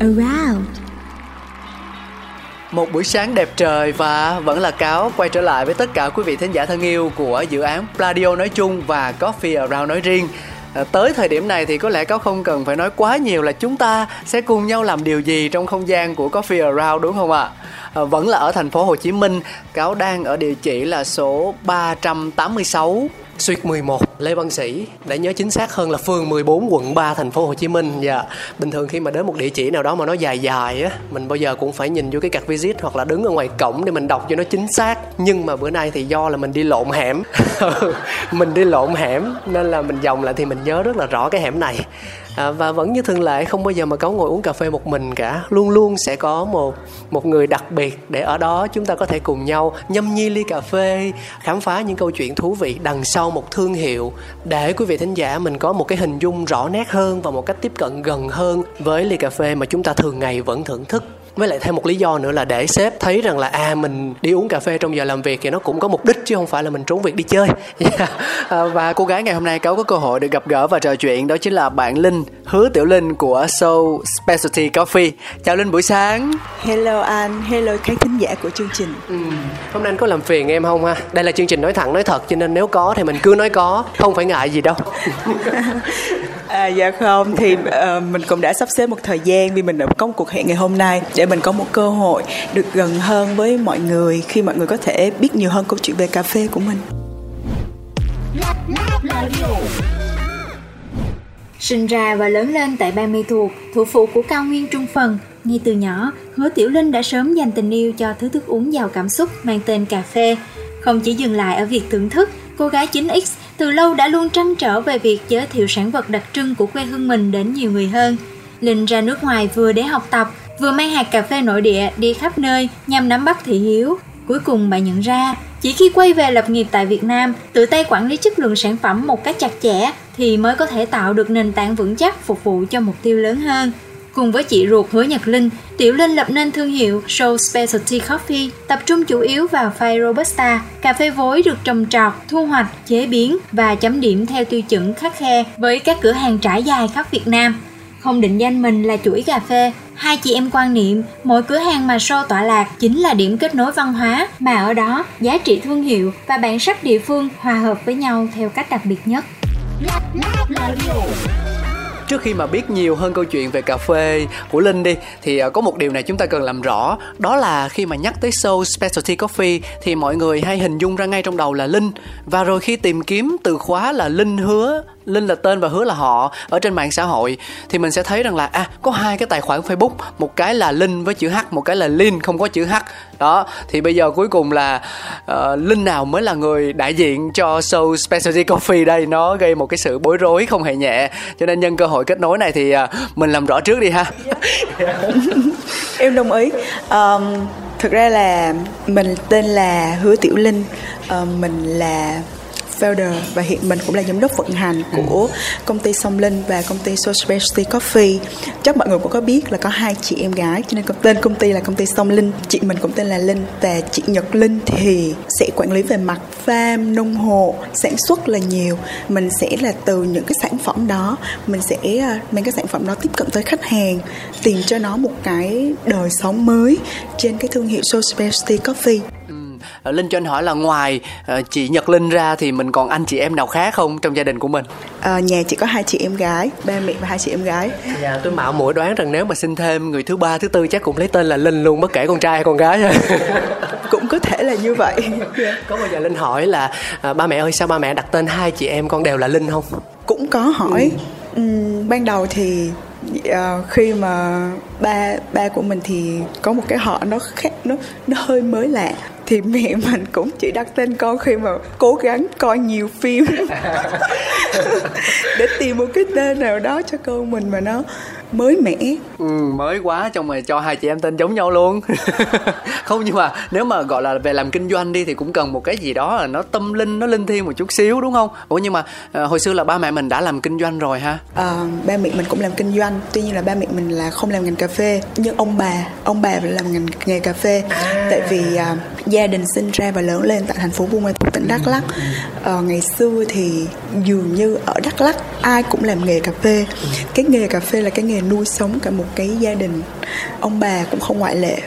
around Một buổi sáng đẹp trời và vẫn là Cáo quay trở lại với tất cả quý vị thính giả thân yêu của dự án Pladio nói chung và Coffee Around nói riêng. À, tới thời điểm này thì có lẽ Cáo không cần phải nói quá nhiều là chúng ta sẽ cùng nhau làm điều gì trong không gian của Coffee Around đúng không ạ? À, vẫn là ở thành phố Hồ Chí Minh, Cáo đang ở địa chỉ là số 386 Suite 11 Lê Văn Sĩ, để nhớ chính xác hơn là phường 14 quận 3 thành phố Hồ Chí Minh. Dạ bình thường khi mà đến một địa chỉ nào đó mà nó dài dài á, mình bao giờ cũng phải nhìn vô cái card visit hoặc là đứng ở ngoài cổng để mình đọc cho nó chính xác. Nhưng mà bữa nay thì do là mình đi lộn hẻm. Ừ, mình đi lộn hẻm, nên là mình vòng lại thì mình nhớ rất là rõ cái hẻm này à, và vẫn như thường lệ không bao giờ mà cáo ngồi uống cà phê một mình cả. Luôn luôn sẽ có một một người đặc biệt để ở đó chúng ta có thể cùng nhau nhâm nhi ly cà phê khám phá những câu chuyện thú vị đằng sau một thương hiệu. Để quý vị thính giả mình có một cái hình dung rõ nét hơn và một cách tiếp cận gần hơn với ly cà phê mà chúng ta thường ngày vẫn thưởng thức với lại thêm một lý do nữa là để sếp thấy rằng là à mình đi uống cà phê trong giờ làm việc thì nó cũng có mục đích chứ không phải là mình trốn việc đi chơi. À, và cô gái ngày hôm nay cáo có cơ hội được gặp gỡ và trò chuyện đó chính là bạn linh hứa tiểu linh của show specialty coffee. Chào linh buổi sáng. Hello anh, hello các thính giả của chương trình. ừ. hôm nay anh có làm phiền em không ha? Đây là chương trình nói thẳng nói thật cho nên nếu có thì mình cứ nói có không phải ngại gì đâu À, dạ không, thì uh, mình cũng đã sắp xếp một thời gian vì mình đã có một cuộc hẹn ngày hôm nay để mình có một cơ hội được gần hơn với mọi người khi mọi người có thể biết nhiều hơn câu chuyện về cà phê của mình. Sinh ra và lớn lên tại bang Mê Thuộc, thủ phủ của cao nguyên Trung Phần, ngay từ nhỏ, Hứa Tiểu Linh đã sớm dành tình yêu cho thứ thức uống giàu cảm xúc mang tên cà phê. Không chỉ dừng lại ở việc thưởng thức, cô gái 9X từ lâu đã luôn trăn trở về việc giới thiệu sản vật đặc trưng của quê hương mình đến nhiều người hơn. Linh ra nước ngoài vừa để học tập, vừa mang hạt cà phê nội địa đi khắp nơi nhằm nắm bắt thị hiếu. Cuối cùng bà nhận ra, chỉ khi quay về lập nghiệp tại Việt Nam, tự tay quản lý chất lượng sản phẩm một cách chặt chẽ thì mới có thể tạo được nền tảng vững chắc phục vụ cho mục tiêu lớn hơn. Cùng với chị ruột Hứa Nhật Linh, Tiểu Linh lập nên thương hiệu Show Specialty Coffee, tập trung chủ yếu vào pha Robusta, cà phê vối được trồng trọt, thu hoạch, chế biến và chấm điểm theo tiêu chuẩn khắc khe với các cửa hàng trải dài khắp Việt Nam. Không định danh mình là chuỗi cà phê, hai chị em quan niệm mỗi cửa hàng mà show tọa lạc chính là điểm kết nối văn hóa mà ở đó giá trị thương hiệu và bản sắc địa phương hòa hợp với nhau theo cách đặc biệt nhất trước khi mà biết nhiều hơn câu chuyện về cà phê của linh đi, thì ờ, có một điều này chúng ta cần làm rõ. Đó là khi mà nhắc tới show specialty coffee thì mọi người hay hình dung ra ngay trong đầu là linh. Và rồi khi tìm kiếm từ khóa là linh hứa linh là tên và hứa là họ ở trên mạng xã hội thì mình sẽ thấy rằng là à có hai cái tài khoản facebook một cái là linh với chữ h một cái là linh không có chữ h. Đó thì bây giờ cuối cùng là uh, linh nào mới là người đại diện cho show specialty coffee đây? Nó gây một cái sự bối rối không hề nhẹ. Cho nên nhân cơ hội kết nối này thì uh, mình làm rõ trước đi ha. Em đồng ý. Um, thực ra là mình tên là Hứa Tiểu Linh, um, mình là founder và hiện mình cũng là giám đốc vận hành của công ty Song Linh và công ty So Specialty Coffee. Chắc mọi người cũng có biết là có hai chị em gái cho nên tên công ty là công ty Song Linh. Chị mình cũng tên là Linh và chị Nhật Linh thì sẽ quản lý về mặt farm, nông hộ, sản xuất là nhiều. Mình sẽ là từ những cái sản phẩm đó mình sẽ à, mang cái sản phẩm đó tiếp cận tới khách hàng tìm cho nó một cái đời sống mới trên cái thương hiệu So Specialty Coffee. Uh, linh cho anh hỏi là ngoài uh, chị nhật linh ra thì mình còn anh chị em nào khác không trong gia đình của mình? À, nhà chỉ có hai chị em gái ba mẹ và hai chị em gái. Dạ tôi mạo muội đoán rằng nếu mà sinh thêm người thứ ba thứ tư chắc cũng lấy tên là linh luôn bất kể con trai hay con gái. Cũng có thể là như vậy. Có bao giờ linh hỏi là à, ba mẹ ơi sao ba mẹ đặt tên hai chị em con đều là linh không? Cũng có hỏi. Ừ. uhm, ban đầu thì uh, khi mà ba ba của mình thì có một cái họ nó khác nó nó hơi mới lạ thì mẹ mình cũng chỉ đặt tên con khi mà cố gắng coi nhiều phim. Để tìm một cái tên nào đó cho con mình mà nó mới mẻ. Ừ, mới quá trong mà cho hai chị em tên giống nhau luôn. Không nhưng mà nếu mà gọi là về làm kinh doanh đi thì cũng cần một cái gì đó là nó tâm linh nó linh thiêng một chút xíu đúng không? Ủa nhưng mà à, hồi xưa là ba mẹ mình đã làm kinh doanh rồi ha? À, ba mẹ mình cũng làm kinh doanh. Tuy nhiên là ba mẹ mình là không làm ngành cà phê. Nhưng ông bà ông bà làm ngành nghề cà phê. À. tại vì à, gia đình sinh ra và lớn lên tại thành phố Buôn Ma Thuột tỉnh Đắk Lắk. À, ngày xưa thì dường như ở Đắk Lắk ai cũng làm nghề cà phê. Cái nghề cà phê là cái nghề nuôi sống cả một cái gia đình. Ông bà cũng không ngoại lệ.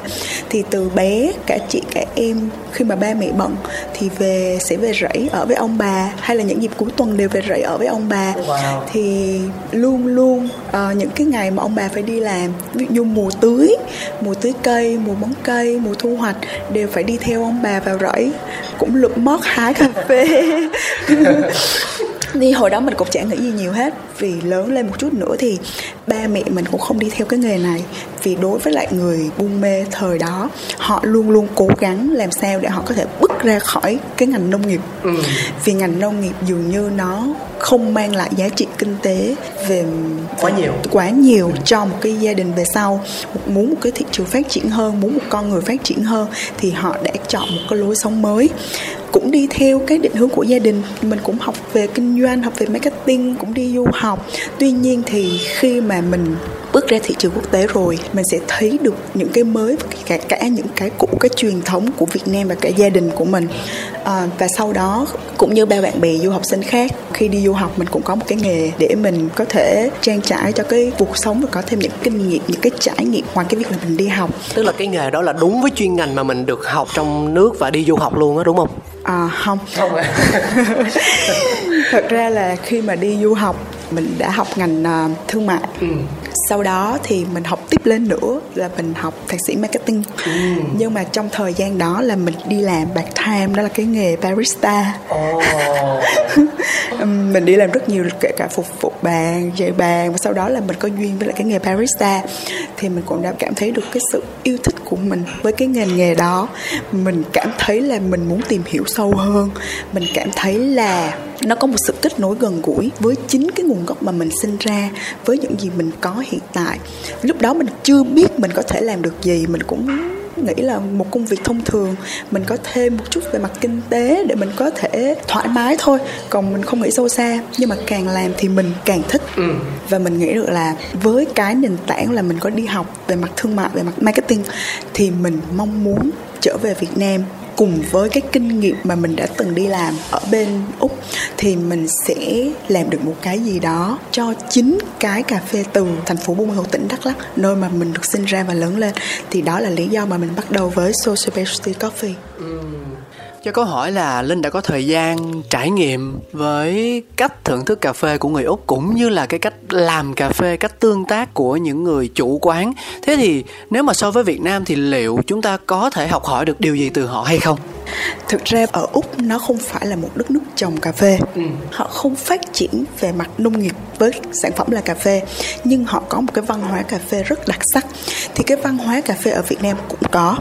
Thì từ bé cả chị cả em khi mà ba mẹ bận thì về sẽ về rẫy ở với ông bà hay là những dịp cuối tuần đều về rẫy ở với ông bà. Wow. thì luôn luôn uh, những cái ngày mà ông bà phải đi làm ví dụ mùa tưới mùa tưới cây mùa bón cây mùa thu hoạch đều phải đi theo ông bà vào rẫy. Cũng lụm mót hái cà phê. đi hồi đó mình cũng chẳng nghĩ gì nhiều hết. Vì lớn lên một chút nữa thì ba mẹ mình cũng không đi theo cái nghề này. Vì đối với lại người buôn mê thời đó họ luôn luôn cố gắng làm sao để họ có thể bước ra khỏi cái ngành nông nghiệp. Ừ. vì ngành nông nghiệp dường như nó không mang lại giá trị kinh tế về quá nhiều. quá nhiều cho một cái gia đình về sau. Muốn một cái thị trường phát triển hơn muốn một con người phát triển hơn thì họ đã chọn một cái lối sống mới. Cũng đi theo cái định hướng của gia đình. Mình cũng học về kinh doanh học về marketing cũng đi du học. Tuy nhiên thì khi mà mình bước ra thị trường quốc tế rồi mình sẽ thấy được những cái mới cả cả những cái cũ cái truyền thống của Việt Nam và cả gia đình của mình. À, và sau đó cũng như ba bạn bè du học sinh khác khi đi du học mình cũng có một cái nghề để mình có thể trang trải cho cái cuộc sống và có thêm những kinh nghiệm những cái trải nghiệm ngoài cái việc là mình đi học. Tức là cái nghề đó là đúng với chuyên ngành mà mình được học trong nước và đi du học luôn á đúng không? À không. Không. thật ra là khi mà đi du học mình đã học ngành uh, thương mại. Ừ. Sau đó thì mình học tiếp lên nữa là mình học thạc sĩ marketing. Ừ. nhưng mà trong thời gian đó là mình đi làm part time đó là cái nghề barista. Oh. mình đi làm rất nhiều kể cả phục vụ bàn dạy bàn và sau đó là mình có duyên với lại cái nghề barista. Thì mình cũng đã cảm thấy được cái sự yêu thích của mình với cái ngành nghề đó. Mình cảm thấy là mình muốn tìm hiểu sâu hơn. Mình cảm thấy là nó có một sự kết nối gần gũi với chính cái nguồn gốc mà mình sinh ra với những gì mình có hiện tại. Lúc đó mình chưa biết mình có thể làm được gì. Mình cũng nghĩ là một công việc thông thường. Mình có thêm một chút về mặt kinh tế để mình có thể thoải mái thôi. Còn mình không nghĩ sâu xa. Nhưng mà càng làm thì mình càng thích. Ừ. và mình nghĩ được là với cái nền tảng là mình có đi học về mặt thương mại về mặt marketing thì mình mong muốn trở về Việt Nam cùng với cái kinh nghiệm mà mình đã từng đi làm ở bên úc thì mình sẽ làm được một cái gì đó cho chính cái cà phê từ thành phố buôn ma thuột, tỉnh đắk lắc nơi mà mình được sinh ra và lớn lên. Thì đó là lý do mà mình bắt đầu với social specialty coffee. Ừ cho câu hỏi là linh đã có thời gian trải nghiệm với cách thưởng thức cà phê của người úc cũng như là cái cách làm cà phê cách tương tác của những người chủ quán. Thế thì nếu mà so với việt nam thì liệu chúng ta có thể học hỏi được điều gì từ họ hay không? Thực ra ở úc nó không phải là một đất nước trồng cà phê. Ừ. họ không phát triển về mặt nông nghiệp với sản phẩm là cà phê nhưng họ có một cái văn hóa cà phê rất đặc sắc. Thì cái văn hóa cà phê ở việt nam cũng có.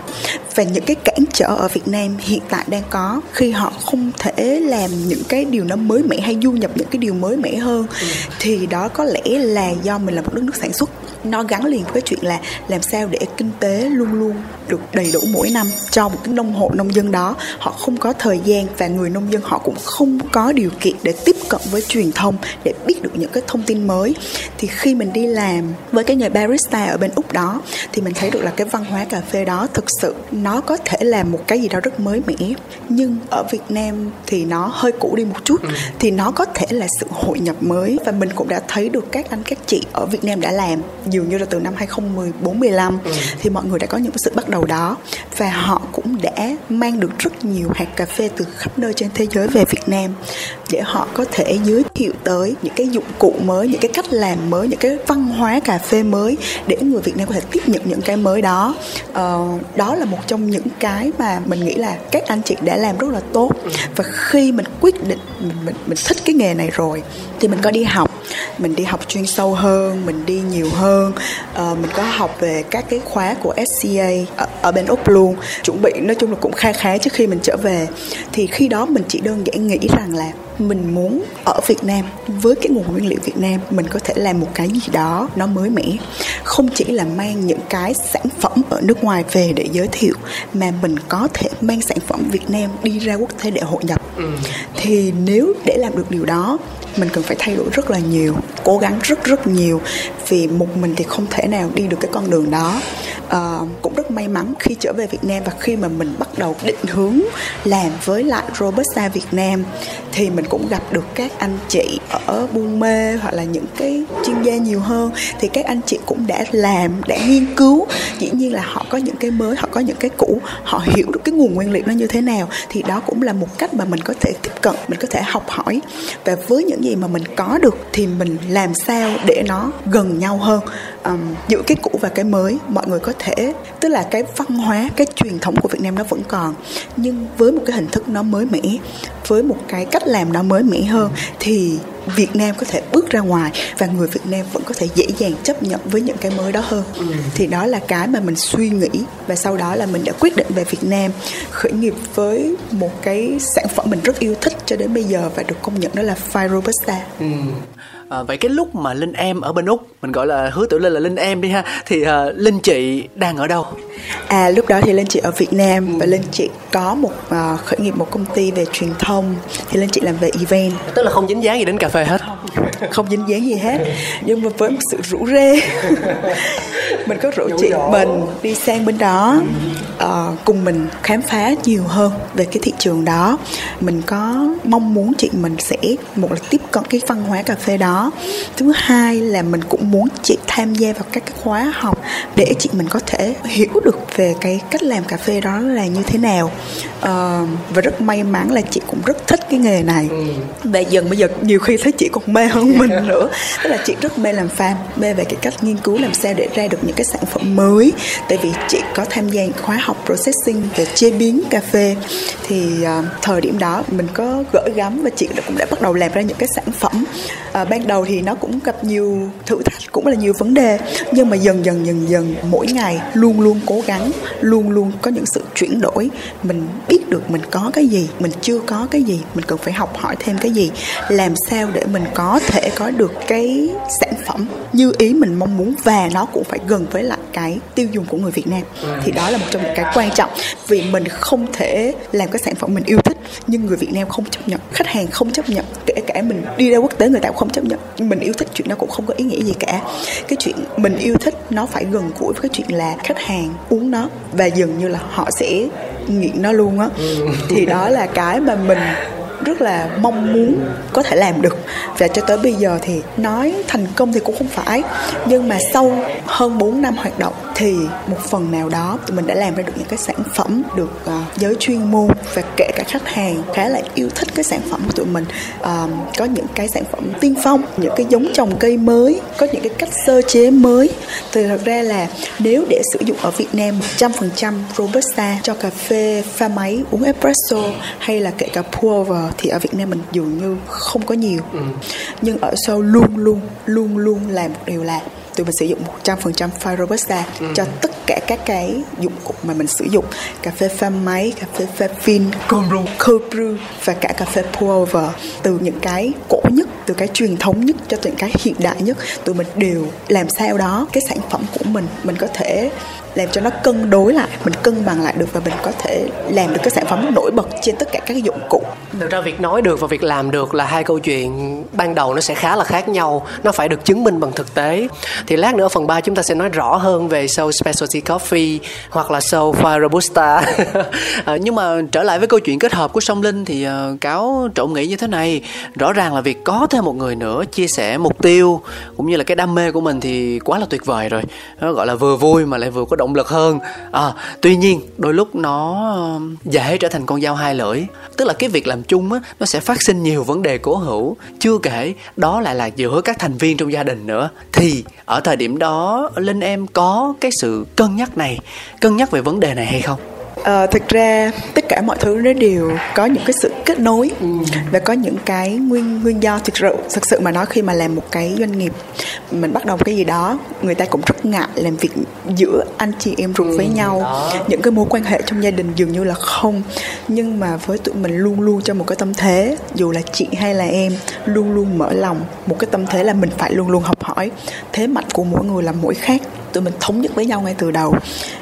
Và những cái cản trở ở việt nam hiện tại đang có khi họ không thể làm những cái điều nó mới mẻ hay du nhập những cái điều mới mẻ hơn ừ. thì đó có lẽ là do mình là một đất nước sản xuất nó gắn liền với cái chuyện là làm sao để kinh tế luôn luôn được đầy đủ mỗi năm cho một cái nông hộ nông dân đó họ không có thời gian và người nông dân họ cũng không có điều kiện để tiếp cận với truyền thông để biết được những cái thông tin mới thì khi mình đi làm với cái nghề barista ở bên úc đó thì mình thấy được là cái văn hóa cà phê đó thực sự nó có thể là một cái gì đó rất mới mẻ nhưng ở việt nam thì nó hơi cũ đi một chút ừ. thì nó có thể là sự hội nhập mới và mình cũng đã thấy được các anh các chị ở việt nam đã làm dường như là từ năm 2014 15 ừ. thì mọi người đã có những sự bắt đầu đó. Và họ cũng đã mang được rất nhiều hạt cà phê từ khắp nơi trên thế giới về Việt Nam để họ có thể giới thiệu tới những cái dụng cụ mới những cái cách làm mới những cái văn hóa cà phê mới để người Việt Nam có thể tiếp nhận những cái mới đó. Ờ, đó là một trong những cái mà mình nghĩ là các anh chị đã làm rất là tốt. Và khi mình quyết định mình mình, mình thích cái nghề này rồi thì mình có đi học mình đi học chuyên sâu hơn mình đi nhiều hơn. Uh, mình có học về các cái khóa của SCA ở, ở bên úc luôn. Chuẩn bị nói chung là cũng kha khá trước khi mình trở về. Thì khi đó mình chỉ đơn giản nghĩ rằng là mình muốn ở Việt Nam với cái nguồn nguyên liệu Việt Nam mình có thể làm một cái gì đó nó mới mẻ. Không chỉ là mang những cái sản phẩm ở nước ngoài về để giới thiệu mà mình có thể mang sản phẩm Việt Nam đi ra quốc tế để hội nhập. Ừ. thì nếu để làm được điều đó mình cần phải thay đổi rất là nhiều cố gắng rất rất nhiều vì một mình thì không thể nào đi được cái con đường đó. À, cũng rất may mắn khi trở về Việt Nam và khi mà mình bắt đầu định hướng làm với lại Robusta Việt Nam thì mình cũng gặp được các anh chị ở Buôn Mê hoặc là những cái chuyên gia nhiều hơn. Thì các anh chị cũng đã làm đã nghiên cứu. Dĩ nhiên là họ có những cái mới họ có những cái cũ họ hiểu được cái nguồn nguyên liệu nó như thế nào. Thì đó cũng là một cách mà mình có thể tiếp cận mình có thể học hỏi. Và với những gì mà mình có được thì mình làm sao để nó gần nhau hơn. Um, giữa cái cũ và cái mới mọi người có thể tức là cái văn hóa cái truyền thống của Việt Nam nó vẫn còn nhưng với một cái hình thức nó mới mẻ với một cái cách làm nó mới mẻ hơn thì Việt Nam có thể bước ra ngoài và người Việt Nam vẫn có thể dễ dàng chấp nhận với những cái mới đó hơn. Ừ. thì đó là cái mà mình suy nghĩ và sau đó là mình đã quyết định về Việt Nam khởi nghiệp với một cái sản phẩm mình rất yêu thích cho đến bây giờ và được công nhận đó là Fire Robusta ừ à, vậy cái lúc mà linh em ở bên úc mình gọi là hứa tiểu linh là linh em đi ha. Thì uh, linh chị đang ở đâu? À lúc đó thì linh chị ở việt nam ừ. và linh chị có một uh, khởi nghiệp một công ty về truyền thông. Thì linh chị làm về event. Tức là không dính dáng gì đến cà phê hết? Không, không dính dáng gì hết nhưng mà với một sự rủ rê mình có rủ chị mình đi sang bên đó uh, cùng mình khám phá nhiều hơn về cái thị trường đó. Mình có mong muốn chị mình sẽ một là tiếp cận cái văn hóa cà phê đó. Thứ hai là mình cũng muốn chị tham gia vào các cái khóa học để chị mình có thể hiểu được về cái cách làm cà phê đó là như thế nào. Uh, và rất may mắn là chị cũng rất thích cái nghề này. Ừ. và dần bây giờ nhiều khi thấy chị còn mê hơn mình nữa. Tức là chị rất mê làm farm mê về cái cách nghiên cứu làm sao để ra được những cái sản phẩm mới. Tại vì chị có tham gia khóa học processing về chế biến cà phê. Thì uh, thời điểm đó mình có gỡ gắm và chị cũng đã bắt đầu làm ra những cái sản phẩm. Uh, ban đầu thì nó cũng gặp nhiều thử thách cũng là nhiều vấn đề. Nhưng mà dần dần dần dần mỗi ngày luôn luôn cố gắng luôn luôn có những sự chuyển đổi. Mình biết được mình có cái gì mình chưa có cái gì mình cần phải học hỏi thêm cái gì. Làm sao để mình có thể có được cái sản phẩm như ý mình mong muốn và nó cũng phải gần với lại cái tiêu dùng của người Việt Nam. Thì đó là một trong những cái quan trọng. Vì mình không thể làm cái sản phẩm mình yêu thích, nhưng người Việt Nam không chấp nhận. Khách hàng không chấp nhận. Kể cả mình đi ra quốc tế, người ta cũng không chấp nhận. Mình yêu thích chuyện đó cũng không có ý nghĩa gì cả. Cái chuyện mình yêu thích nó phải gần gũi với cái chuyện là khách hàng uống nó. Và dường như là họ sẽ nghiện nó luôn á. Thì đó là cái mà mình rất là mong muốn có thể làm được. Và cho tới bây giờ thì nói thành công thì cũng không phải. Nhưng mà sau hơn 4 năm hoạt động thì một phần nào đó tụi mình đã làm ra được những cái sản phẩm được uh, giới chuyên môn và kể cả khách hàng khá là yêu thích cái sản phẩm của tụi mình. Uh, có những cái sản phẩm tiên phong những cái giống trồng cây mới có những cái cách sơ chế mới. Thì thật ra là nếu để sử dụng ở Việt Nam 100% robusta cho cà phê pha máy uống espresso hay là kể cả pour thì ở Việt Nam mình dường như không có nhiều ừ. nhưng ở sau luôn luôn luôn luôn làm một điều là tụi mình sử dụng 100% pha robusta ừ. cho tất cả các cái dụng cụ mà mình sử dụng cà phê pha máy cà phê pha phin cold brew cold brew và cả cà phê pour over từ những cái cổ nhất từ cái truyền thống nhất cho những cái hiện đại nhất tụi mình đều làm sao đó cái sản phẩm của mình mình có thể làm cho nó cân đối lại mình cân bằng lại được và mình có thể làm được cái sản phẩm nổi bật trên tất cả các dụng cụ. Thực ra việc nói được và việc làm được là hai câu chuyện ban đầu nó sẽ khá là khác nhau nó phải được chứng minh bằng thực tế. Thì lát nữa phần 3 chúng ta sẽ nói rõ hơn về sâu specialty coffee hoặc là sâu pha robusta. À, nhưng mà trở lại với câu chuyện kết hợp của song linh thì uh, cáo trộn nghĩ như thế này. Rõ ràng là việc có thêm một người nữa chia sẻ mục tiêu cũng như là cái đam mê của mình thì quá là tuyệt vời rồi. Nó gọi là vừa vui mà lại vừa có động lực hơn. À, tuy nhiên đôi lúc nó um, dễ trở thành con dao hai lưỡi. Tức là cái việc làm chung á nó sẽ phát sinh nhiều vấn đề cố hữu. Chưa kể đó lại là giữa các thành viên trong gia đình nữa. Thì ở thời điểm đó linh em có cái sự cân nhắc này. Cân nhắc về vấn đề này hay không? À, thực ra tất cả mọi thứ nó đều có những cái sự kết nối ừ. và có những cái nguyên nguyên do. Thực sự thực sự mà nói khi mà làm một cái doanh nghiệp mình bắt đầu cái gì đó người ta cũng rất ngại làm việc giữa anh chị em ruột ừ, với nhau. Đó. những cái mối quan hệ trong gia đình dường như là không. Nhưng mà với tụi mình luôn luôn cho một cái tâm thế dù là chị hay là em luôn luôn mở lòng. Một cái tâm thế là mình phải luôn luôn học hỏi. Thế mạnh của mỗi người là mỗi khác tụi mình thống nhất với nhau ngay từ đầu.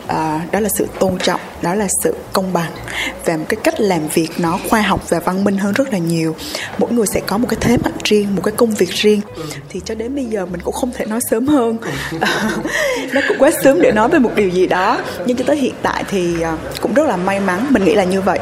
À, đó là sự tôn trọng đó là sự công bằng và một cái cách làm việc nó khoa học và văn minh hơn rất là nhiều. Mỗi người sẽ có một cái thế mạnh riêng một cái công việc riêng. Thì cho đến bây giờ mình cũng không thể nói sớm hơn. À, nó cũng quá sớm để nói về một điều gì đó. Nhưng cho tới hiện tại thì à, cũng rất là may mắn mình nghĩ là như vậy.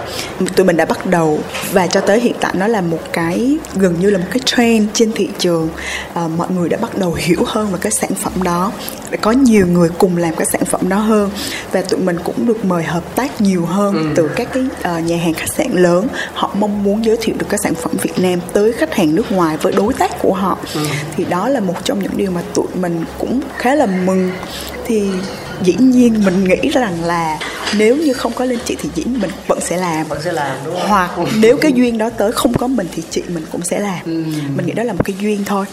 Tụi mình đã bắt đầu và cho tới hiện tại nó là một cái gần như là một cái trend trên thị trường. À, mọi người đã bắt đầu hiểu hơn về cái sản phẩm đó. Để có nhiều người cùng làm cái sản phẩm đó hơn và tụi mình cũng được mời hợp tác nhiều hơn ừ. từ các cái uh, nhà hàng khách sạn lớn họ mong muốn giới thiệu được các sản phẩm Việt Nam tới khách hàng nước ngoài với đối tác của họ ừ. thì đó là một trong những điều mà tụi mình cũng khá là mừng thì dĩ nhiên mình nghĩ rằng là nếu như không có linh chị thì dĩ mình vẫn sẽ làm vẫn sẽ làm đúng không? hoặc nếu cái duyên đó tới không có mình thì chị mình cũng sẽ làm ừ. mình nghĩ đó là một cái duyên thôi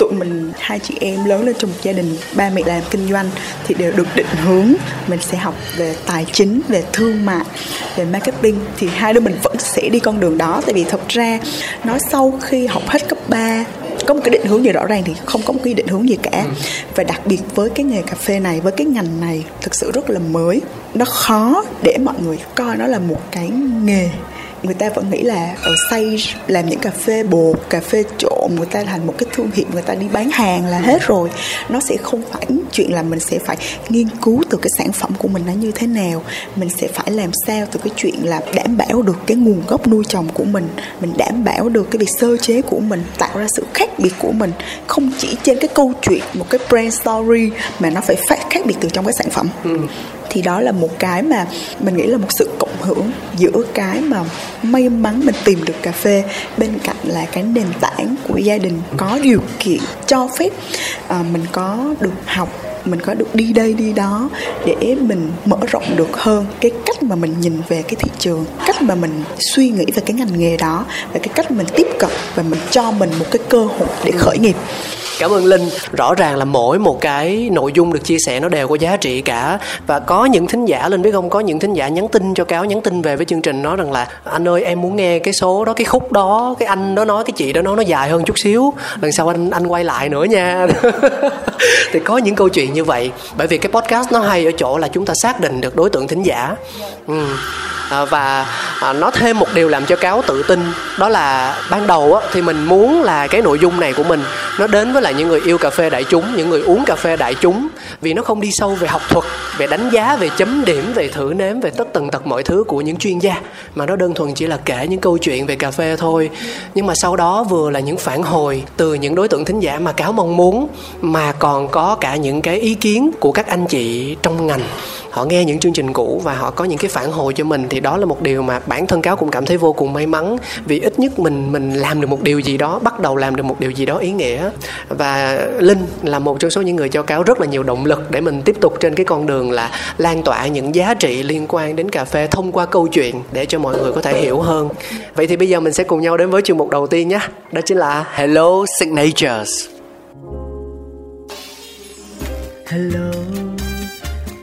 tụi mình hai chị em lớn lên trong một gia đình ba mẹ làm kinh doanh thì đều được định hướng mình sẽ học về tài chính về thương mại về marketing. Thì hai đứa mình vẫn sẽ đi con đường đó. Tại vì thật ra nói sau khi học hết cấp 3 có một cái định hướng gì rõ ràng thì không có một cái định hướng gì cả. Ừ. và đặc biệt với cái nghề cà phê này với cái ngành này thực sự rất là mới. Nó khó để mọi người coi nó là một cái nghề người ta vẫn nghĩ là ở xây làm những cà phê bột, cà phê trộn, người ta thành một cái thương hiệu, người ta đi bán hàng là hết rồi. Nó sẽ không phải chuyện là mình sẽ phải nghiên cứu từ cái sản phẩm của mình nó như thế nào. Mình sẽ phải làm sao từ cái chuyện là đảm bảo được cái nguồn gốc nuôi trồng của mình. Mình đảm bảo được cái việc sơ chế của mình, tạo ra sự khác biệt của mình. Không chỉ trên cái câu chuyện, một cái brand story mà nó phải phát khác biệt từ trong cái sản phẩm. Ừ thì đó là một cái mà mình nghĩ là một sự cộng hưởng giữa cái mà may mắn mình tìm được cà phê bên cạnh là cái nền tảng của gia đình có điều kiện cho phép à, mình có được học mình có được đi đây đi đó để mình mở rộng được hơn cái cách mà mình nhìn về cái thị trường cách mà mình suy nghĩ về cái ngành nghề đó và cái cách mình tiếp cận và mình cho mình một cái cơ hội để khởi nghiệp cảm ơn linh. Rõ ràng là mỗi một cái nội dung được chia sẻ nó đều có giá trị cả. Và có những thính giả linh biết không? Có những thính giả nhắn tin cho cáo nhắn tin về với chương trình nói rằng là anh ơi em muốn nghe cái số đó cái khúc đó cái anh đó nói cái chị đó nói nó dài hơn chút xíu. Lần sau anh anh quay lại nữa nha. Thì có những câu chuyện như vậy. Bởi vì cái podcast nó hay ở chỗ là chúng ta xác định được đối tượng thính giả. Ừ. à, và à, nó thêm một điều làm cho cáo tự tin. Đó là ban đầu á, thì mình muốn là cái nội dung này của mình nó đến với lại những người yêu cà phê đại chúng, những người uống cà phê đại chúng, vì nó không đi sâu về học thuật, về đánh giá, về chấm điểm, về thử nếm, về tất tần tật mọi thứ của những chuyên gia. Mà nó đơn thuần chỉ là kể những câu chuyện về cà phê thôi. Nhưng mà sau đó vừa là những phản hồi từ những đối tượng thính giả mà cáo mong muốn, mà còn có cả những cái ý kiến của các anh chị trong ngành họ nghe những chương trình cũ và họ có những cái phản hồi cho mình thì đó là một điều mà bản thân cáo cũng cảm thấy vô cùng may mắn. Vì ít nhất mình mình làm được một điều gì đó, bắt đầu làm được một điều gì đó ý nghĩa. Và linh là một trong số những người cho cáo rất là nhiều động lực để mình tiếp tục trên cái con đường là lan tỏa những giá trị liên quan đến cà phê thông qua câu chuyện để cho mọi người có thể hiểu hơn. Vậy thì bây giờ mình sẽ cùng nhau đến với chương mục đầu tiên nhé. Đó chính là hello signatures. Hello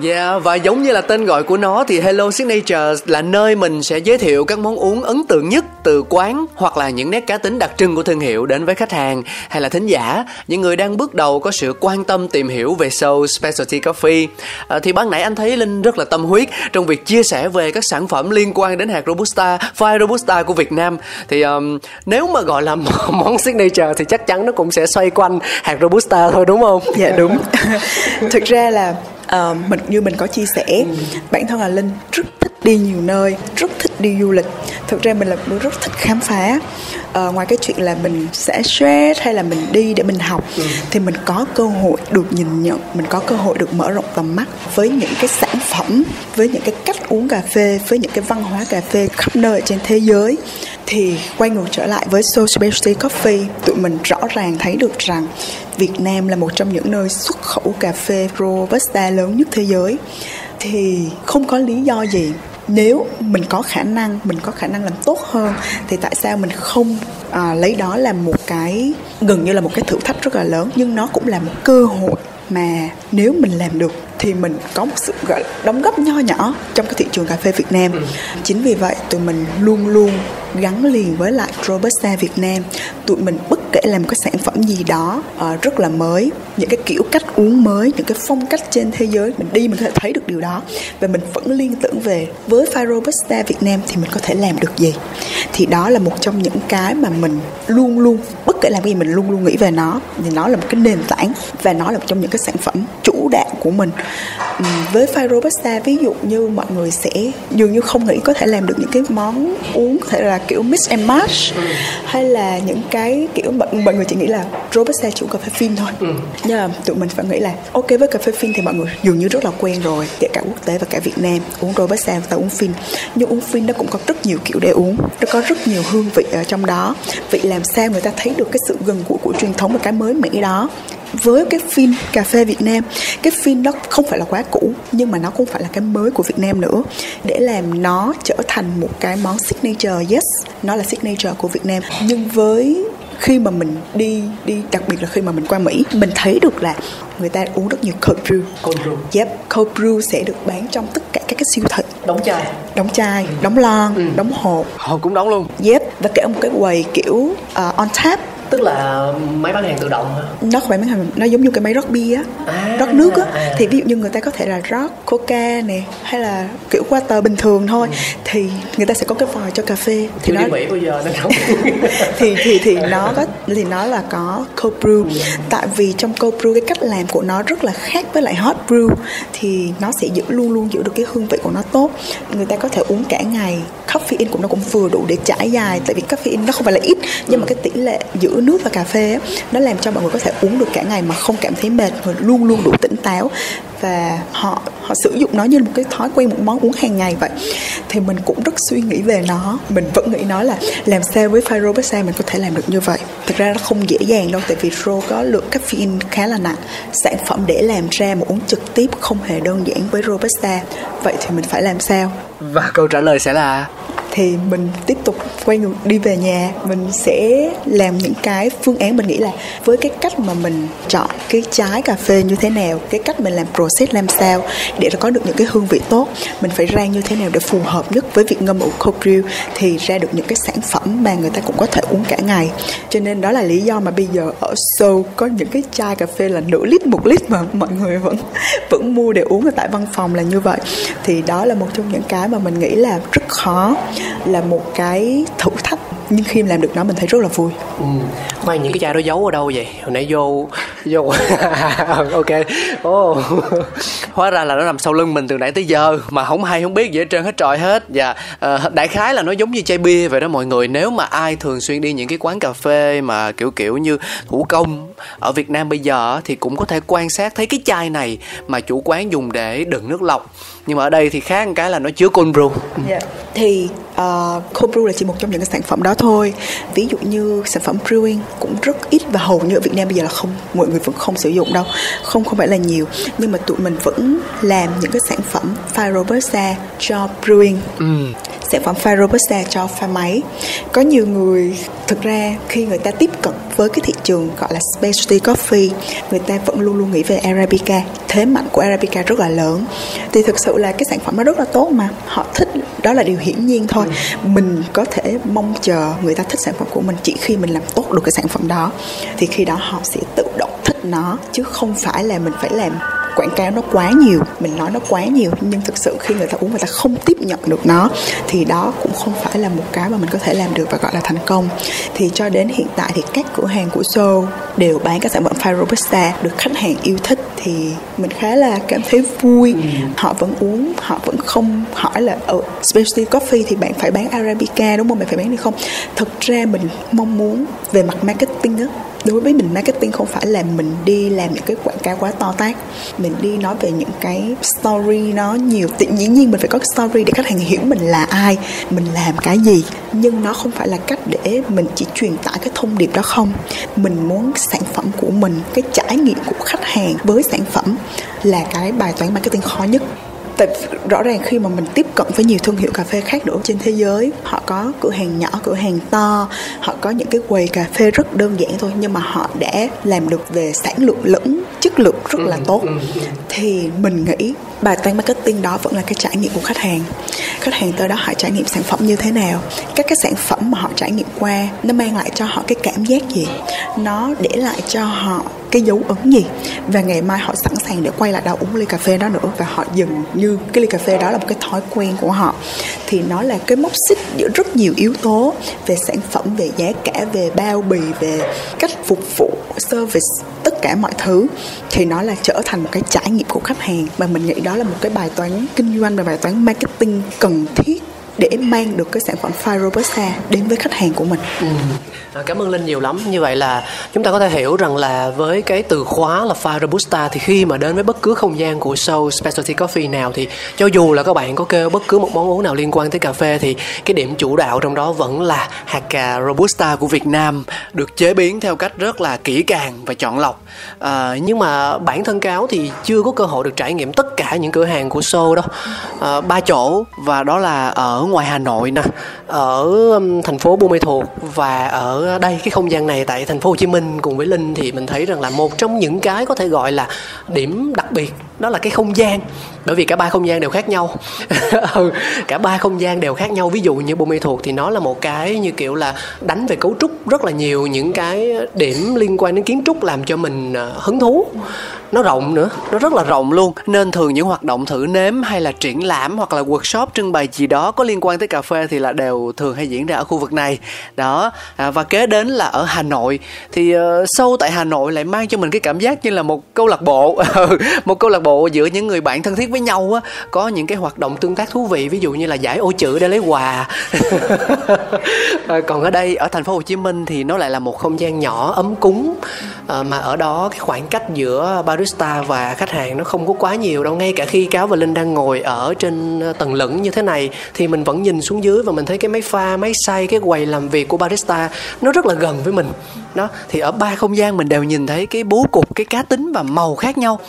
Yeah, và giống như là tên gọi của nó thì Hello Signature là nơi mình sẽ giới thiệu các món uống ấn tượng nhất từ quán hoặc là những nét cá tính đặc trưng của thương hiệu đến với khách hàng hay là thính giả, những người đang bước đầu có sự quan tâm tìm hiểu về sâu Specialty Coffee. À, thì ban nãy anh thấy Linh rất là tâm huyết trong việc chia sẻ về các sản phẩm liên quan đến hạt Robusta, pha Robusta của Việt Nam. Thì um, nếu mà gọi là món signature thì chắc chắn nó cũng sẽ xoay quanh hạt Robusta thôi đúng không? dạ đúng thực ra là ờ, mình như mình có chia sẻ bản thân là linh rất thích đi nhiều nơi rất thích đi du lịch. Thực ra mình là một đứa rất thích khám phá. Ờ, ngoài cái chuyện là mình sẽ stress hay là mình đi để mình học thì mình có cơ hội được nhìn nhận mình có cơ hội được mở rộng tầm mắt với những cái sản phẩm với những cái cách uống cà phê với những cái văn hóa cà phê khắp nơi trên thế giới thì quay ngược trở lại với Soul Specialty Coffee tụi mình rõ ràng thấy được rằng Việt Nam là một trong những nơi xuất khẩu cà phê Robusta lớn nhất thế giới. Thì không có lý do gì. Nếu mình có khả năng mình có khả năng làm tốt hơn thì tại sao mình không à, lấy đó làm một cái gần như là một cái thử thách rất là lớn nhưng nó cũng là một cơ hội mà nếu mình làm được thì mình có một sự gọi là đóng góp nho nhỏ trong cái thị trường cà phê Việt Nam. Chính vì vậy tụi mình luôn luôn gắn liền với lại Robusta Việt Nam. Tụi mình bất kể làm cái sản phẩm gì đó uh, rất là mới, những cái kiểu cách uống mới, những cái phong cách trên thế giới mình đi mình có thể thấy được điều đó và mình vẫn liên tưởng về với pha Robusta Việt Nam thì mình có thể làm được gì. Thì đó là một trong những cái mà mình luôn luôn bất kể làm cái gì mình luôn luôn nghĩ về nó thì nó là một cái nền tảng và nó là một trong những cái sản phẩm chủ đạo của mình với pha robusta ví dụ như mọi người sẽ dường như không nghĩ có thể làm được những cái món uống có thể là kiểu mix and match hay là những cái kiểu mọi, mọi người chỉ nghĩ là robusta chỉ uống cà phê phin thôi. Nhưng mà tụi mình phải nghĩ là ok với cà phê phin thì mọi người dường như rất là quen rồi kể cả quốc tế và cả Việt Nam uống robusta và uống phin. Nhưng uống phin nó cũng có rất nhiều kiểu để uống nó có rất nhiều hương vị ở trong đó. Vậy làm sao người ta thấy được cái sự gần gũi của truyền thống và cái mới mẻ đó với cái phim cà phê Việt Nam cái phim đó không phải là quá cũ nhưng mà nó cũng phải là cái mới của Việt Nam nữa để làm nó trở thành một cái món signature yes nó là signature của Việt Nam. Nhưng với khi mà mình đi đi đặc biệt là khi mà mình qua Mỹ mình thấy được là người ta uống rất nhiều cold brew. Cold brew. yep cold brew sẽ được bán trong tất cả các cái siêu thị. Đóng chai. đóng chai đóng lon đóng hộp. Họ cũng đóng luôn. yep và kể một cái quầy kiểu uh, on tap Tức là máy bán hàng tự động hả? nó không phải máy hàng nó giống như cái máy rót bia á À, rót nước á. à. thì ví dụ như người ta có thể là rót coca nè hay là kiểu water bình thường thôi thì người ta sẽ có cái vòi cho cà phê. Thì Chưa nó Mỹ bao giờ nên không. thì thì thì nó có thì nó là có cold brew. Tại vì trong cold brew cái cách làm của nó rất là khác với lại hot brew thì nó sẽ giữ luôn luôn giữ được cái hương vị của nó tốt. Người ta có thể uống cả ngày. Caffeine của nó cũng vừa đủ để trải dài tại vì caffeine nó không phải là ít nhưng mà cái tỷ lệ giữa nước và cà phê nó làm cho mọi người có thể uống được cả ngày mà không cảm thấy mệt và luôn luôn đủ tỉnh táo. Và họ họ sử dụng nó như một cái thói quen, một món uống hàng ngày vậy. Thì mình cũng rất suy nghĩ về nó. Mình vẫn nghĩ nó là làm sao với pha robusta mình có thể làm được như vậy. Thực ra nó không dễ dàng đâu, tại vì ro có lượng caffeine khá là nặng. Sản phẩm để làm ra mà uống trực tiếp không hề đơn giản với robusta vậy thì mình phải làm sao? Và câu trả lời sẽ là? Thì mình tiếp tục quay ngược, đi về nhà. Mình sẽ làm những cái phương án mình nghĩ là với cái cách mà mình chọn cái trái cà phê như thế nào, cái cách mình làm process làm sao để có được những cái hương vị tốt, mình phải rang như thế nào để phù hợp nhất với việc ngâm ủ cold brew thì ra được những cái sản phẩm mà người ta cũng có thể uống cả ngày. Cho nên đó là lý do mà bây giờ ở Seoul có những cái chai cà phê là nửa lít, một lít mà mọi người vẫn vẫn mua để uống ở tại văn phòng là như vậy. Thì đó là một trong những cái mà mình nghĩ là rất khó là một cái thử thách nhưng khi làm được nó mình thấy rất là vui ừ. Khoan những cái chai đó giấu ở đâu vậy? Hồi nãy vô vô ok. oh. Hóa ra là nó nằm sau lưng mình từ nãy tới giờ mà không hay không biết gì hết trơn hết trọi hết. Dạ, uh, đại khái là nó giống như chai bia vậy đó mọi người. Nếu mà ai thường xuyên đi những cái quán cà phê mà kiểu kiểu như thủ công ở Việt Nam bây giờ thì cũng có thể quan sát thấy cái chai này mà chủ quán dùng để đựng nước lọc nhưng mà ở đây thì khác một cái là nó chứa cold brew. Yeah. thì uh, cold brew là chỉ một trong những cái sản phẩm đó thôi. Ví dụ như sản phẩm brewing cũng rất ít và hầu như ở Việt Nam bây giờ là không mọi người vẫn không sử dụng đâu. Không không phải là nhiều. Nhưng mà tụi mình vẫn làm những cái sản phẩm pha robusta cho brewing. Ừ sản phẩm pha robusta cho pha máy. Có nhiều người thực ra khi người ta tiếp cận với cái thị trường gọi là specialty coffee người ta vẫn luôn luôn nghĩ về arabica. Thế mạnh của arabica rất là lớn. Thì thực sự là cái sản phẩm nó rất là tốt mà. Họ thích đó là điều hiển nhiên thôi. Mình có thể mong chờ người ta thích sản phẩm của mình chỉ khi mình làm tốt được cái sản phẩm đó. Thì khi đó họ sẽ tự động thích nó chứ không phải là mình phải làm quảng cáo nó quá nhiều mình nói nó quá nhiều nhưng thực sự khi người ta uống người ta không tiếp nhận được nó thì đó cũng không phải là một cái mà mình có thể làm được và gọi là thành công. Thì cho đến hiện tại thì các cửa hàng của Soul đều bán các sản phẩm pha robusta được khách hàng yêu thích thì mình khá là cảm thấy vui. Họ vẫn uống họ vẫn không hỏi là ở specialty coffee thì bạn phải bán arabica đúng không? Bạn phải bán đi không? Thực ra mình mong muốn về mặt marketing á đối với mình, marketing không phải là mình đi làm những cái quảng cáo quá to tát. Mình đi nói về những cái story nó nhiều. Tự nhiên nhiên mình phải có story để khách hàng hiểu mình là ai, mình làm cái gì. Nhưng nó không phải là cách để mình chỉ truyền tải cái thông điệp đó không. Mình muốn sản phẩm của mình, cái trải nghiệm của khách hàng với sản phẩm là cái bài toán marketing khó nhất tại rõ ràng khi mà mình tiếp cận với nhiều thương hiệu cà phê khác nữa trên thế giới họ có cửa hàng nhỏ cửa hàng to họ có những cái quầy cà phê rất đơn giản thôi nhưng mà họ đã làm được về sản lượng lẫn chất lượng rất là ừ, tốt ừ, ừ. thì mình nghĩ bài toán marketing đó vẫn là cái trải nghiệm của khách hàng. Khách hàng tới đó họ trải nghiệm sản phẩm như thế nào, các cái sản phẩm mà họ trải nghiệm qua, nó mang lại cho họ cái cảm giác gì, nó để lại cho họ cái dấu ấn gì. Và ngày mai họ sẵn sàng để quay lại đó uống ly cà phê đó nữa và họ dừng như cái ly cà phê đó là một cái thói quen của họ. Thì nó là cái mốc xích giữa rất nhiều yếu tố về sản phẩm, về giá cả, về bao bì, về cách phục vụ service tất cả mọi thứ. Thì nó là trở thành một cái trải nghiệm của khách hàng mà mình nghĩ đó là một cái bài toán kinh doanh và bài toán marketing cần thiết để mang được cái sản phẩm Fire Robusta đến với khách hàng của mình. Ừ. À, cảm ơn Linh nhiều lắm. Như vậy là chúng ta có thể hiểu rằng là với cái từ khóa là Fire Robusta thì khi mà đến với bất cứ không gian của show Specialty Coffee nào thì cho dù là các bạn có kêu bất cứ một món uống nào liên quan tới cà phê thì cái điểm chủ đạo trong đó vẫn là hạt cà Robusta của Việt Nam được chế biến theo cách rất là kỹ càng và chọn lọc. À, nhưng mà bản thân cáo thì chưa có cơ hội được trải nghiệm tất cả những cửa hàng của show đâu. À, ba chỗ và đó là ở ngoài Hà Nội nè, ở um, thành phố Buôn Mê Thuột và ở đây, cái không gian này tại thành phố Hồ Chí Minh cùng với Linh thì mình thấy rằng là một trong những cái có thể gọi là điểm đặc biệt đó là cái không gian. Bởi vì cả ba không gian đều khác nhau. Ừ, cả ba không gian đều khác nhau. Ví dụ như Buôn Mê thuộc thì nó là một cái như kiểu là đánh về cấu trúc rất là nhiều những cái điểm liên quan đến kiến trúc làm cho mình à, hứng thú. Nó rộng nữa. Nó rất là rộng luôn. Nên thường những hoạt động thử nếm hay là triển lãm hoặc là workshop trưng bày gì đó có liên quan tới cà phê thì là đều thường hay diễn ra ở khu vực này. Đó. À, và kế đến là ở Hà Nội. Thì uh, sâu tại Hà Nội lại mang cho mình cái cảm giác như là một câu lạc bộ. Ừ, một câu lạc bộ giữa những người bạn thân thiết với nhau á có những cái hoạt động tương tác thú vị ví dụ như là giải ô chữ để lấy quà. Ờ, còn ở đây ở thành phố Hồ Chí Minh thì nó lại là một không gian nhỏ ấm cúng à, mà ở đó cái khoảng cách giữa barista và khách hàng nó không có quá nhiều đâu. Ngay cả khi cáo và linh đang ngồi ở trên ờ, tầng lửng như thế này thì mình vẫn nhìn xuống dưới và mình thấy cái máy pha máy xay cái quầy làm việc của barista nó rất là gần với mình. Đó thì ở ba không gian mình đều nhìn thấy cái bố cục cái cá tính và màu khác nhau.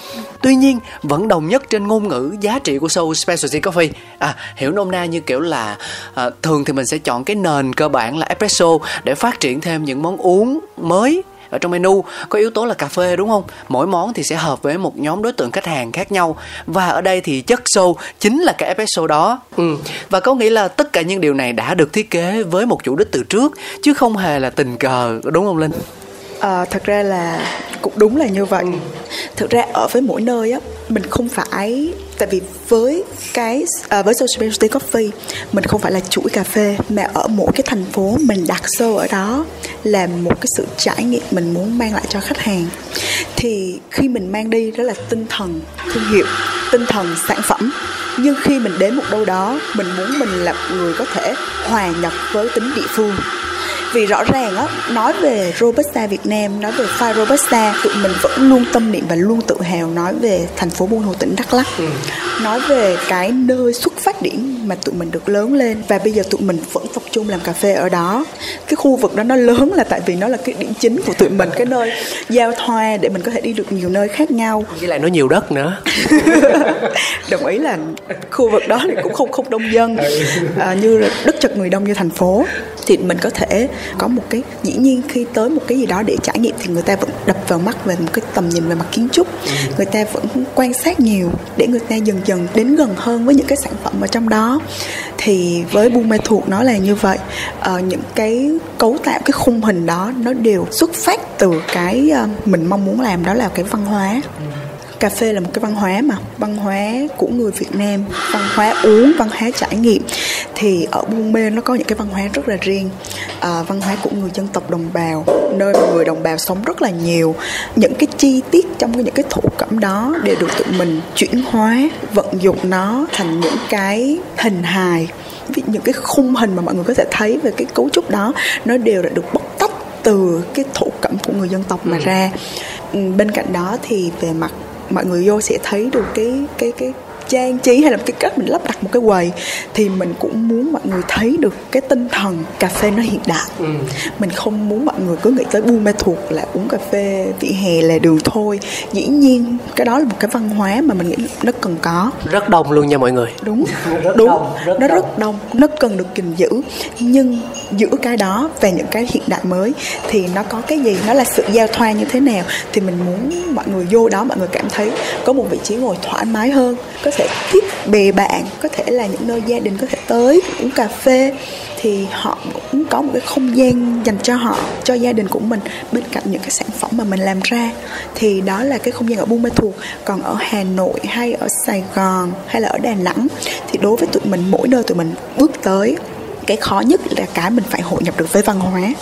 Tuy nhiên vẫn đồng nhất trên ngôn ngữ giá trị của show specialty coffee. À hiểu nôm na như kiểu là à, thường thì mình sẽ chọn cái nền cơ bản là espresso để phát triển thêm những món uống mới ở trong menu. Có yếu tố là cà phê đúng không? Mỗi món thì sẽ hợp với một nhóm đối tượng khách hàng khác nhau. Và ở đây thì chất sâu chính là cái espresso đó. Ừ. và có nghĩa là tất cả những điều này đã được thiết kế với một chủ đích từ trước chứ không hề là tình cờ đúng không linh? À, thật ra là cũng đúng là như vậy. Thực ra ở với mỗi nơi á mình không phải tại vì với cái à, với social specialty coffee mình không phải là chuỗi cà phê mà ở mỗi cái thành phố mình đặt sâu ở đó là một cái sự trải nghiệm mình muốn mang lại cho khách hàng. Thì khi mình mang đi đó là tinh thần thương hiệu tinh thần sản phẩm. Nhưng khi mình đến một đâu đó mình muốn mình là người có thể hòa nhập với tính địa phương vì rõ ràng á nói về robusta Việt Nam nói về pha robusta tụi mình vẫn luôn tâm niệm và luôn tự hào nói về thành phố Buôn Hồ tỉnh Đắk Lắk ừ. nói về cái nơi xuất phát điểm mà tụi mình được lớn lên. Và bây giờ tụi mình vẫn tập trung làm cà phê ở đó. Cái khu vực đó nó lớn là tại vì nó là cái điểm chính của tụi mình cái nơi giao thoa để mình có thể đi được nhiều nơi khác nhau. Với lại nó nhiều đất nữa. Đồng ý là khu vực đó thì cũng không không đông dân. À, như đất chật người đông như thành phố. Thì mình có thể có một cái dĩ nhiên khi tới một cái gì đó để trải nghiệm thì người ta vẫn đập vào mắt về một cái tầm nhìn về mặt kiến trúc. Người ta vẫn quan sát nhiều để người ta dần dần đến gần hơn với những cái sản phẩm ở trong đó thì với buôn ma thuộc nó là như vậy. Ờ, những cái cấu tạo cái khung hình đó nó đều xuất phát từ cái ờ, mình mong muốn làm đó là cái văn hóa. Ừ cà phê là một cái văn hóa mà văn hóa của người Việt Nam văn hóa uống văn hóa trải nghiệm. Thì ở Buôn Mê nó có những cái văn hóa rất là riêng à, văn hóa của người dân tộc đồng bào nơi mà người đồng bào sống rất là nhiều. Những cái chi tiết trong những cái thổ cẩm đó đều được tụi mình chuyển hóa vận dụng nó thành những cái hình hài. Những cái khung hình mà mọi người có thể thấy về cái cấu trúc đó nó đều đã được bóc tách từ cái thổ cẩm của người dân tộc mà ừ. ra. Bên cạnh đó thì về mặt mọi người vô sẽ thấy được cái cái cái trang trí hay là cái cách mình lắp đặt một cái quầy thì mình cũng muốn mọi người thấy được cái tinh thần cà phê nó hiện đại. Ừ. mình không muốn mọi người cứ nghĩ tới buôn mê thuộc là uống cà phê vỉa hè là đường thôi. Dĩ nhiên cái đó là một cái văn hóa mà mình nghĩ nó cần có. Rất đông luôn nha mọi người. Đúng. Rất đúng. đông, rất nó đông. rất đông. Nó cần được gìn giữ. Nhưng giữa cái đó và những cái hiện đại mới thì nó có cái gì? Nó là sự giao thoa như thế nào? Thì mình muốn mọi người vô đó mọi người cảm thấy có một vị trí ngồi thoải mái hơn có thể tiếp bè bạn, có thể là những nơi gia đình có thể tới, uống cà phê, thì họ cũng có một cái không gian dành cho họ, cho gia đình của mình, bên cạnh những cái sản phẩm mà mình làm ra. Thì đó là cái không gian ở Buôn Ma Thuột. Còn ở Hà Nội hay ở Sài Gòn hay là ở Đà Nẵng, thì đối với tụi mình, mỗi nơi tụi mình bước tới cái khó nhất là cái mình phải hội nhập được với văn hóa.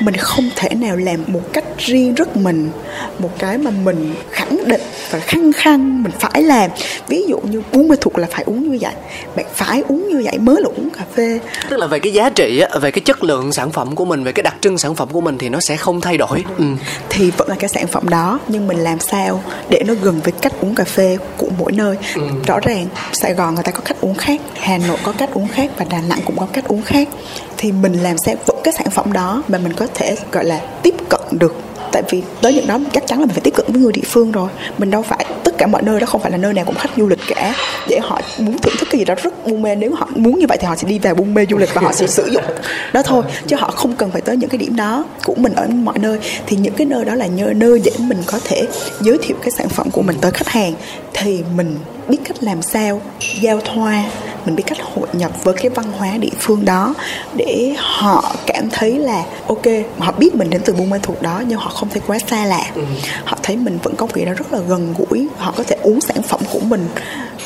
Mình không thể nào làm một cách riêng rất mình một cái mà mình khẳng định và khăng khăng mình phải làm. Ví dụ như uống mê thuộc là phải uống như vậy bạn phải uống như vậy mới là uống cà phê. Tức là về cái giá trị về cái chất lượng sản phẩm của mình về cái đặc trưng sản phẩm của mình thì nó sẽ không thay đổi. Ừ. thì vẫn là cái sản phẩm đó nhưng mình làm sao để nó gần với cách uống cà phê của mỗi nơi? Ừ. rõ ràng sài gòn người ta có cách uống khác hà nội có cách uống khác và đà nẵng cũng có cách uống khác. Thì mình làm sao vẫn cái sản phẩm đó mà mình có thể, gọi là, tiếp cận được. Tại vì tới những đó chắc chắn là mình phải tiếp cận với người địa phương rồi. Mình đâu phải, tất cả mọi nơi đó không phải là nơi nào cũng khách du lịch cả. Để họ muốn thưởng thức cái gì đó rất buôn mê. Nếu họ muốn như vậy thì họ sẽ đi vào buôn mê du lịch và họ sẽ sử dụng đó thôi. Chứ họ không cần phải tới những cái điểm đó của mình ở mọi nơi. Thì những cái nơi đó là nơi để mình có thể giới thiệu cái sản phẩm của mình tới khách hàng. Thì mình biết cách làm sao giao thoa mình biết cách hội nhập với cái văn hóa địa phương đó để họ cảm thấy là ok họ biết mình đến từ buôn ma thuột đó nhưng họ không thấy quá xa lạ ừ. họ thấy mình vẫn có việc đó rất là gần gũi họ có thể uống sản phẩm của mình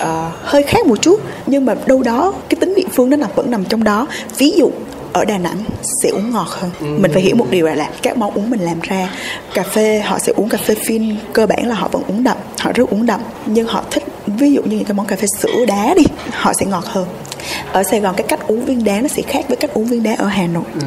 uh, hơi khác một chút nhưng mà đâu đó cái tính địa phương nó nằm vẫn nằm trong đó ví dụ ở Đà Nẵng sẽ uống ngọt hơn ừ. mình phải hiểu một điều là, là các món uống mình làm ra cà phê họ sẽ uống cà phê phin cơ bản là họ vẫn uống đậm họ rất uống đậm nhưng họ thích ví dụ như những cái món cà phê sữa đá đi họ sẽ ngọt hơn ở Sài Gòn cái cách uống viên đá nó sẽ khác với cách uống viên đá ở Hà Nội. Ừ.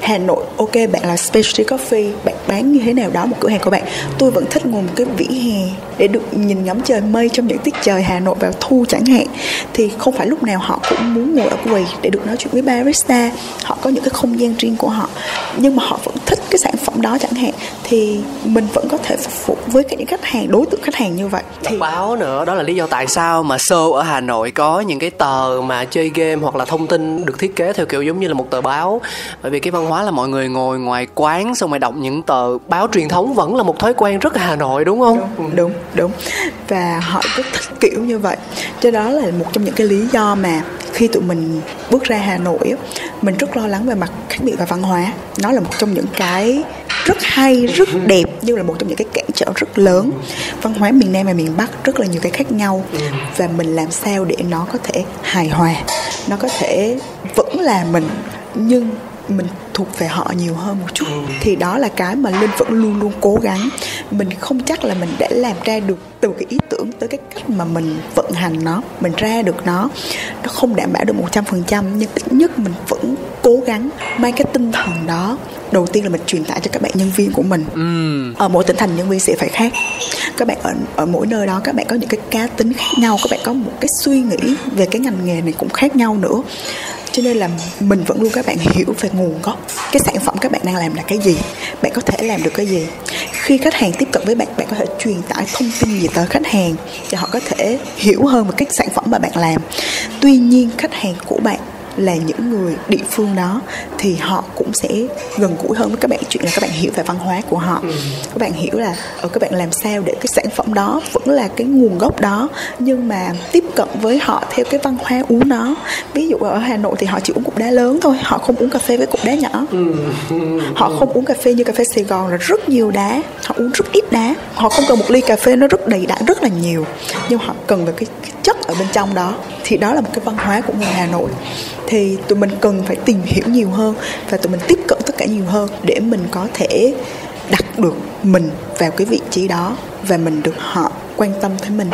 Hà Nội ok bạn là specialty coffee bạn bán như thế nào đó một cửa hàng của bạn. Tôi vẫn thích ngồi một cái vỉa hè để được nhìn ngắm trời mây trong những tiết trời Hà Nội vào thu chẳng hạn. Thì không phải lúc nào họ cũng muốn ngồi ở quầy để được nói chuyện với barista họ có những cái không gian riêng của họ. Nhưng mà họ vẫn thích cái sản phẩm đó chẳng hạn. Thì mình vẫn có thể phục vụ với cái những khách hàng đối tượng khách hàng như vậy. Thì báo nữa đó là lý do tại sao mà show ở Hà Nội có những cái tờ mà chơi game hoặc là thông tin được thiết kế theo kiểu giống như là một tờ báo. Bởi vì cái văn hóa là mọi người ngồi ngoài quán xong rồi đọc những tờ báo truyền thống vẫn là một thói quen rất Hà Nội đúng không? Đúng đúng, đúng. và họ rất thích kiểu như vậy. Cho đó là một trong những cái lý do mà khi tụi mình bước ra Hà Nội mình rất lo lắng về mặt khác biệt và văn hóa. Nó là một trong những cái rất hay rất đẹp nhưng là một trong những cái cản trở rất lớn. Văn hóa miền nam và miền bắc rất là nhiều cái khác nhau. Và mình làm sao để nó có thể hài hòa nó có thể vẫn là mình nhưng mình thuộc về họ nhiều hơn một chút. Thì đó là cái mà linh vẫn luôn luôn cố gắng. Mình không chắc là mình đã làm ra được từ cái ý tưởng tới cái cách mà mình vận hành nó mình ra được nó. Nó không đảm bảo được một trăm phần trăm nhưng ít nhất mình vẫn cố gắng mang cái tinh thần đó. Đầu tiên là mình truyền tải cho các bạn nhân viên của mình. Ừ. ở mỗi tỉnh thành nhân viên sẽ phải khác. Các bạn ở ở mỗi nơi đó các bạn có những cái cá tính khác nhau. Các bạn có một cái suy nghĩ về cái ngành nghề này cũng khác nhau nữa cho nên là mình vẫn luôn các bạn hiểu về nguồn gốc. Cái sản phẩm các bạn đang làm là cái gì? Bạn có thể làm được cái gì? Khi khách hàng tiếp cận với bạn bạn có thể truyền tải thông tin gì tới khách hàng để họ có thể hiểu hơn về cái sản phẩm mà bạn làm. Tuy nhiên, khách hàng của bạn là những người địa phương đó thì họ cũng sẽ gần gũi hơn với các bạn. Chuyện là các bạn hiểu về văn hóa của họ. Ừ. các bạn hiểu là ở ờ, các bạn làm sao để cái sản phẩm đó vẫn là cái nguồn gốc đó nhưng mà tiếp cận với họ theo cái văn hóa uống đó ví dụ ở hà nội thì họ chỉ uống cục đá lớn thôi họ không uống cà phê với cục đá nhỏ. Ừ. họ không uống cà phê như cà phê sài gòn là rất nhiều đá họ uống rất ít đá. Họ không cần một ly cà phê nó rất đầy đặn rất là nhiều nhưng họ cần về cái, cái chất ở bên trong đó. Thì đó là một cái văn hóa của người hà nội thì tụi mình cần phải tìm hiểu nhiều hơn và tụi mình tiếp cận tất cả nhiều hơn để mình có thể đặt được mình vào cái vị trí đó và mình được họ quan tâm tới mình.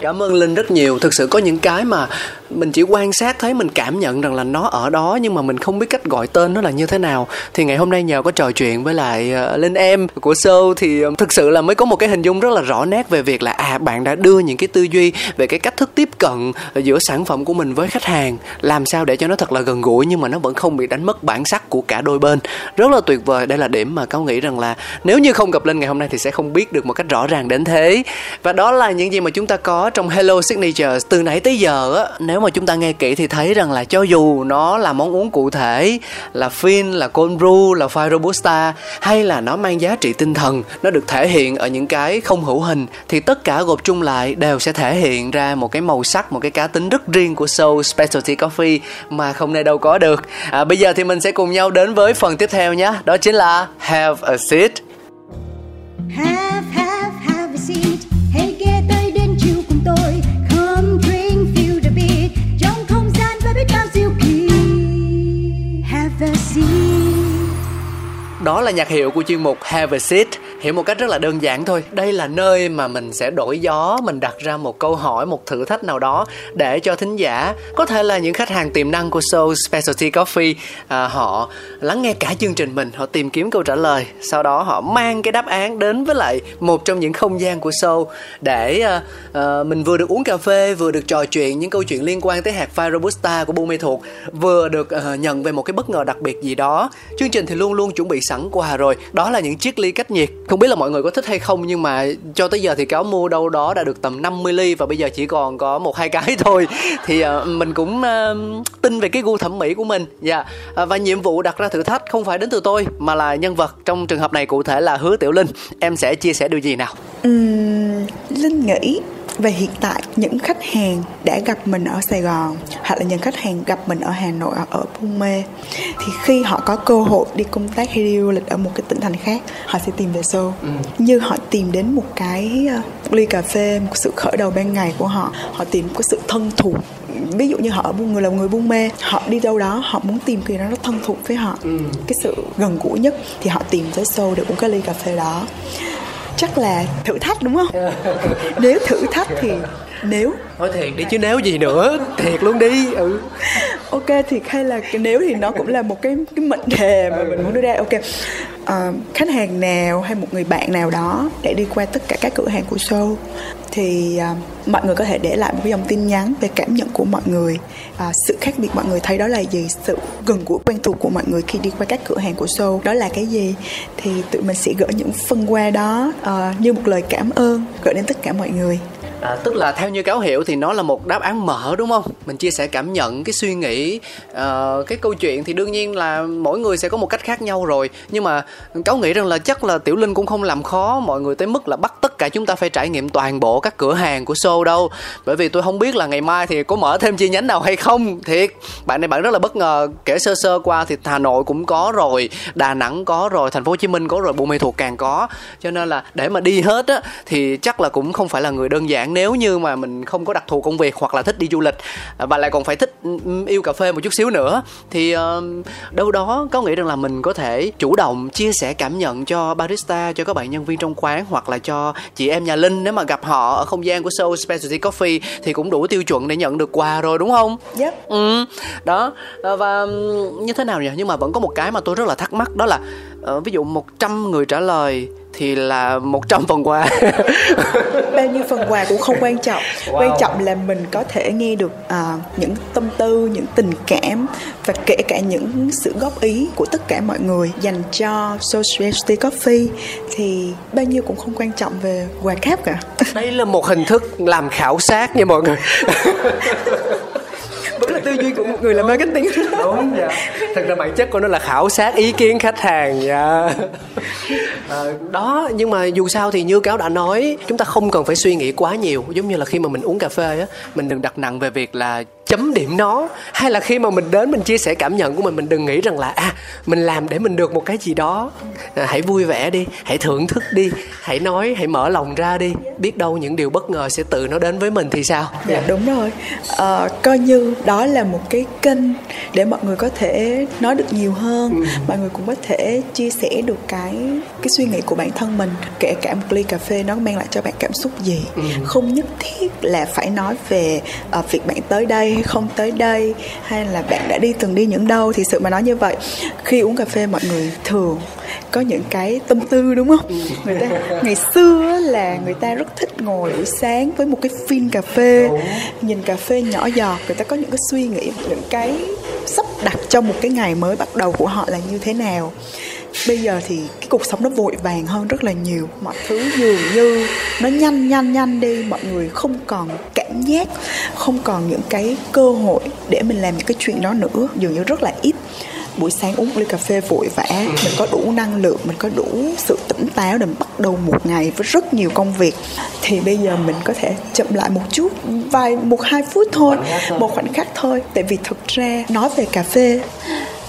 Cảm ơn linh rất nhiều. Thực sự có những cái mà mình chỉ quan sát thấy mình cảm nhận rằng là nó ở đó nhưng mà mình không biết cách gọi tên nó là như thế nào. Thì ngày hôm nay nhờ có trò chuyện với lại ờ, linh em của show thì ờ, thực sự là mới có một cái hình dung rất là rõ nét về việc là à bạn đã đưa những cái tư duy về cái cách thức tiếp cận giữa sản phẩm của mình với khách hàng. Làm sao để cho nó thật là gần gũi nhưng mà nó vẫn không bị đánh mất bản sắc của cả đôi bên. Rất là tuyệt vời. Đây là điểm mà cáo nghĩ rằng là nếu như không gặp linh ngày hôm nay thì sẽ không biết được một cách rõ ràng đến thế. Và đó là những gì mà chúng ta có trong Hello Signature từ nãy tới giờ á. Nếu mà chúng ta nghe kỹ thì thấy rằng là cho dù nó là món uống cụ thể là phin là cold brew là fire robusta hay là nó mang giá trị tinh thần nó được thể hiện ở những cái không hữu hình thì tất cả gộp chung lại đều sẽ thể hiện ra một cái màu sắc một cái cá tính rất riêng của show specialty coffee mà không nơi đâu có được. À, bây giờ thì mình sẽ cùng nhau đến với phần tiếp theo nhé. Đó chính là have a seat have have have a seat. Hãy ghé tới đến chiều cùng tôi. Come drink, feel the beat. Trong không gian và biết bao diệu kỳ. Have a seat. Đó là nhạc hiệu của chuyên mục have a seat hiểu một cách rất là đơn giản thôi. Đây là nơi mà mình sẽ đổi gió mình đặt ra một câu hỏi một thử thách nào đó để cho thính giả có thể là những khách hàng tiềm năng của show specialty coffee à, họ lắng nghe cả chương trình mình họ tìm kiếm câu trả lời. Sau đó họ mang cái đáp án đến với lại một trong những không gian của show để à, à, mình vừa được uống cà phê vừa được trò chuyện những câu chuyện liên quan tới hạt pha robusta của buôn mê thuộc vừa được à, nhận về một cái bất ngờ đặc biệt gì đó. Chương trình thì luôn luôn chuẩn bị sẵn quà rồi. Đó là những chiếc ly cách nhiệt không biết là mọi người có thích hay không nhưng mà cho tới giờ thì cáo mua đâu đó đã được tầm 50 ly và bây giờ chỉ còn có một hai cái thôi. Thì uh, mình cũng uh, tin về cái gu thẩm mỹ của mình. Dạ. Yeah. uh, và nhiệm vụ đặt ra thử thách không phải đến từ tôi mà là nhân vật. Trong trường hợp này cụ thể là hứa tiểu linh. Em sẽ chia sẻ điều gì nào? Uhm, linh nghĩ về hiện tại những khách hàng đã gặp mình ở Sài Gòn hoặc là những khách hàng gặp mình ở Hà Nội hoặc ở Buôn Mê thì khi họ có cơ hội đi công tác hay đi du lịch ở một cái tỉnh thành khác họ sẽ tìm về show ừ. như họ tìm đến một cái một ờ, ly cà phê một sự khởi đầu ban ngày của họ họ tìm một cái sự thân thuộc ví dụ như họ ở người là người buôn mê họ đi đâu đó họ muốn tìm cái đó nó thân thuộc với họ ừ. cái sự gần gũi nhất thì họ tìm tới show để uống cái ly cà phê đó chắc là thử thách đúng không? Nếu thử thách thì nếu. Nói thiệt đi chứ nếu gì nữa thiệt luôn đi. Ừ. Ok thì hay là nếu thì nó cũng là một cái cái mệnh đề mà mình muốn đưa ra. Ok. Uh, khách hàng nào hay một người bạn nào đó để đi qua tất cả các cửa hàng của show thì uh, mọi người có thể để lại một cái dòng tin nhắn về cảm nhận của mọi người. Uh, sự khác biệt mọi người thấy đó là gì? Sự gần gũi quen thuộc của mọi người khi đi qua các cửa hàng của show đó là cái gì? Thì tụi mình sẽ gửi những phần quà đó uh, như một lời cảm ơn gửi đến tất cả mọi người À, tức là theo như cáo hiểu thì nó là một đáp án mở đúng không? Mình chia sẻ cảm nhận, cái suy nghĩ, uh, cái câu chuyện thì đương nhiên là mỗi người sẽ có một cách khác nhau rồi. Nhưng mà cáo nghĩ rằng là chắc là Tiểu Linh cũng không làm khó mọi người tới mức là bắt tất cả chúng ta phải trải nghiệm toàn bộ các cửa hàng của show đâu bởi vì tôi không biết là ngày mai thì có mở thêm chi nhánh nào hay không thiệt bạn này bạn rất là bất ngờ kể sơ sơ qua thì hà nội cũng có rồi đà nẵng có rồi thành phố hồ chí minh có rồi buôn mê thuộc càng có cho nên là để mà đi hết á thì chắc là cũng không phải là người đơn giản nếu như mà mình không có đặc thù công việc hoặc là thích đi du lịch và lại còn phải thích yêu cà phê một chút xíu nữa thì uh, đâu đó có nghĩ rằng là mình có thể chủ động chia sẻ cảm nhận cho barista cho các bạn nhân viên trong quán hoặc là cho chị em nhà linh nếu mà gặp họ ở không gian của show specialty coffee thì cũng đủ tiêu chuẩn để nhận được quà rồi đúng không yep. ừ đó và như thế nào nhỉ nhưng mà vẫn có một cái mà tôi rất là thắc mắc đó là uh, ví dụ 100 người trả lời thì là 100 phần quà. Bao nhiêu phần quà cũng không quan trọng. Wow. quan trọng là mình có thể nghe được uh, những tâm tư những tình cảm và kể cả những sự góp ý của tất cả mọi người dành cho Sociality Coffee thì bao nhiêu cũng không quan trọng về quà cáp cả. Đây là một hình thức làm khảo sát nha mọi người là tư duy của một người làm marketing. Đúng dạ. Thật ra bản chất của nó là khảo sát ý kiến khách hàng dạ. À, đó nhưng mà dù sao thì như cáo đã nói chúng ta không cần phải suy nghĩ quá nhiều. Giống như là khi mà mình uống cà phê á mình đừng đặt nặng về việc là chấm điểm nó hay là khi mà mình đến mình chia sẻ cảm nhận của mình mình đừng nghĩ rằng là à mình làm để mình được một cái gì đó. À, hãy vui vẻ đi hãy thưởng thức đi hãy nói hãy mở lòng ra đi. Biết đâu những điều bất ngờ sẽ tự nó đến với mình thì sao? Dạ đúng rồi. À, coi như đó là một cái kênh để mọi người có thể nói được nhiều hơn. Ừ. mọi người cũng có thể chia sẻ được cái cái suy nghĩ của bản thân mình kể cả một ly cà phê nó mang lại cho bạn cảm xúc gì. Ừ. không nhất thiết là phải nói về uh, việc bạn tới đây hay không tới đây, hay là bạn đã đi từng đi những đâu, thì sự mà nói như vậy. Khi uống cà phê, mọi người thường có những cái tâm tư, đúng không? Người ta, ngày xưa là người ta rất thích ngồi buổi sáng với một cái phin cà phê, nhìn cà phê nhỏ giọt, người ta có những cái suy nghĩ, những cái sắp đặt cho một cái ngày mới bắt đầu của họ là như thế nào bây giờ thì cái cuộc sống nó vội vàng hơn rất là nhiều. Mọi thứ dường như nó nhanh nhanh nhanh đi. Mọi người không còn cảm giác, không còn những cái cơ hội để mình làm những cái chuyện đó nữa. Dường như rất là ít. Buổi sáng uống một ly cà phê vội vã, mình có đủ năng lượng, mình có đủ sự tỉnh táo để bắt đầu một ngày với rất nhiều công việc. Thì bây giờ mình có thể chậm lại một chút, vài, một, hai phút thôi, một khoảnh khắc thôi. Tại vì thực ra nói về cà phê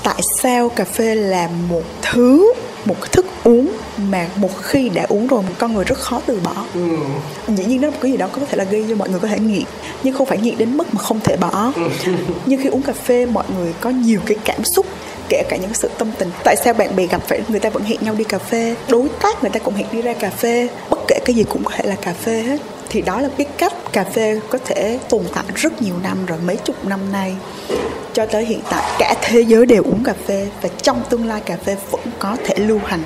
tại sao cà phê là một thứ một cái thức uống mà một khi đã uống rồi một con người rất khó từ bỏ ừ. dĩ nhiên đó là một cái gì đó có thể là gây cho mọi người có thể nghiện nhưng không phải nghiện đến mức mà không thể bỏ ừ. nhưng khi uống cà phê mọi người có nhiều cái cảm xúc kể cả những sự tâm tình. Tại sao bạn bè gặp phải, người ta vẫn hẹn nhau đi cà phê? Đối tác người ta cũng hẹn đi ra cà phê. Bất kể cái gì cũng có thể là cà phê hết. Thì đó là cái cách cà phê có thể tồn tại rất nhiều năm rồi, mấy chục năm nay. Cho tới hiện tại, cả thế giới đều uống cà phê và trong tương lai cà phê vẫn có thể lưu hành.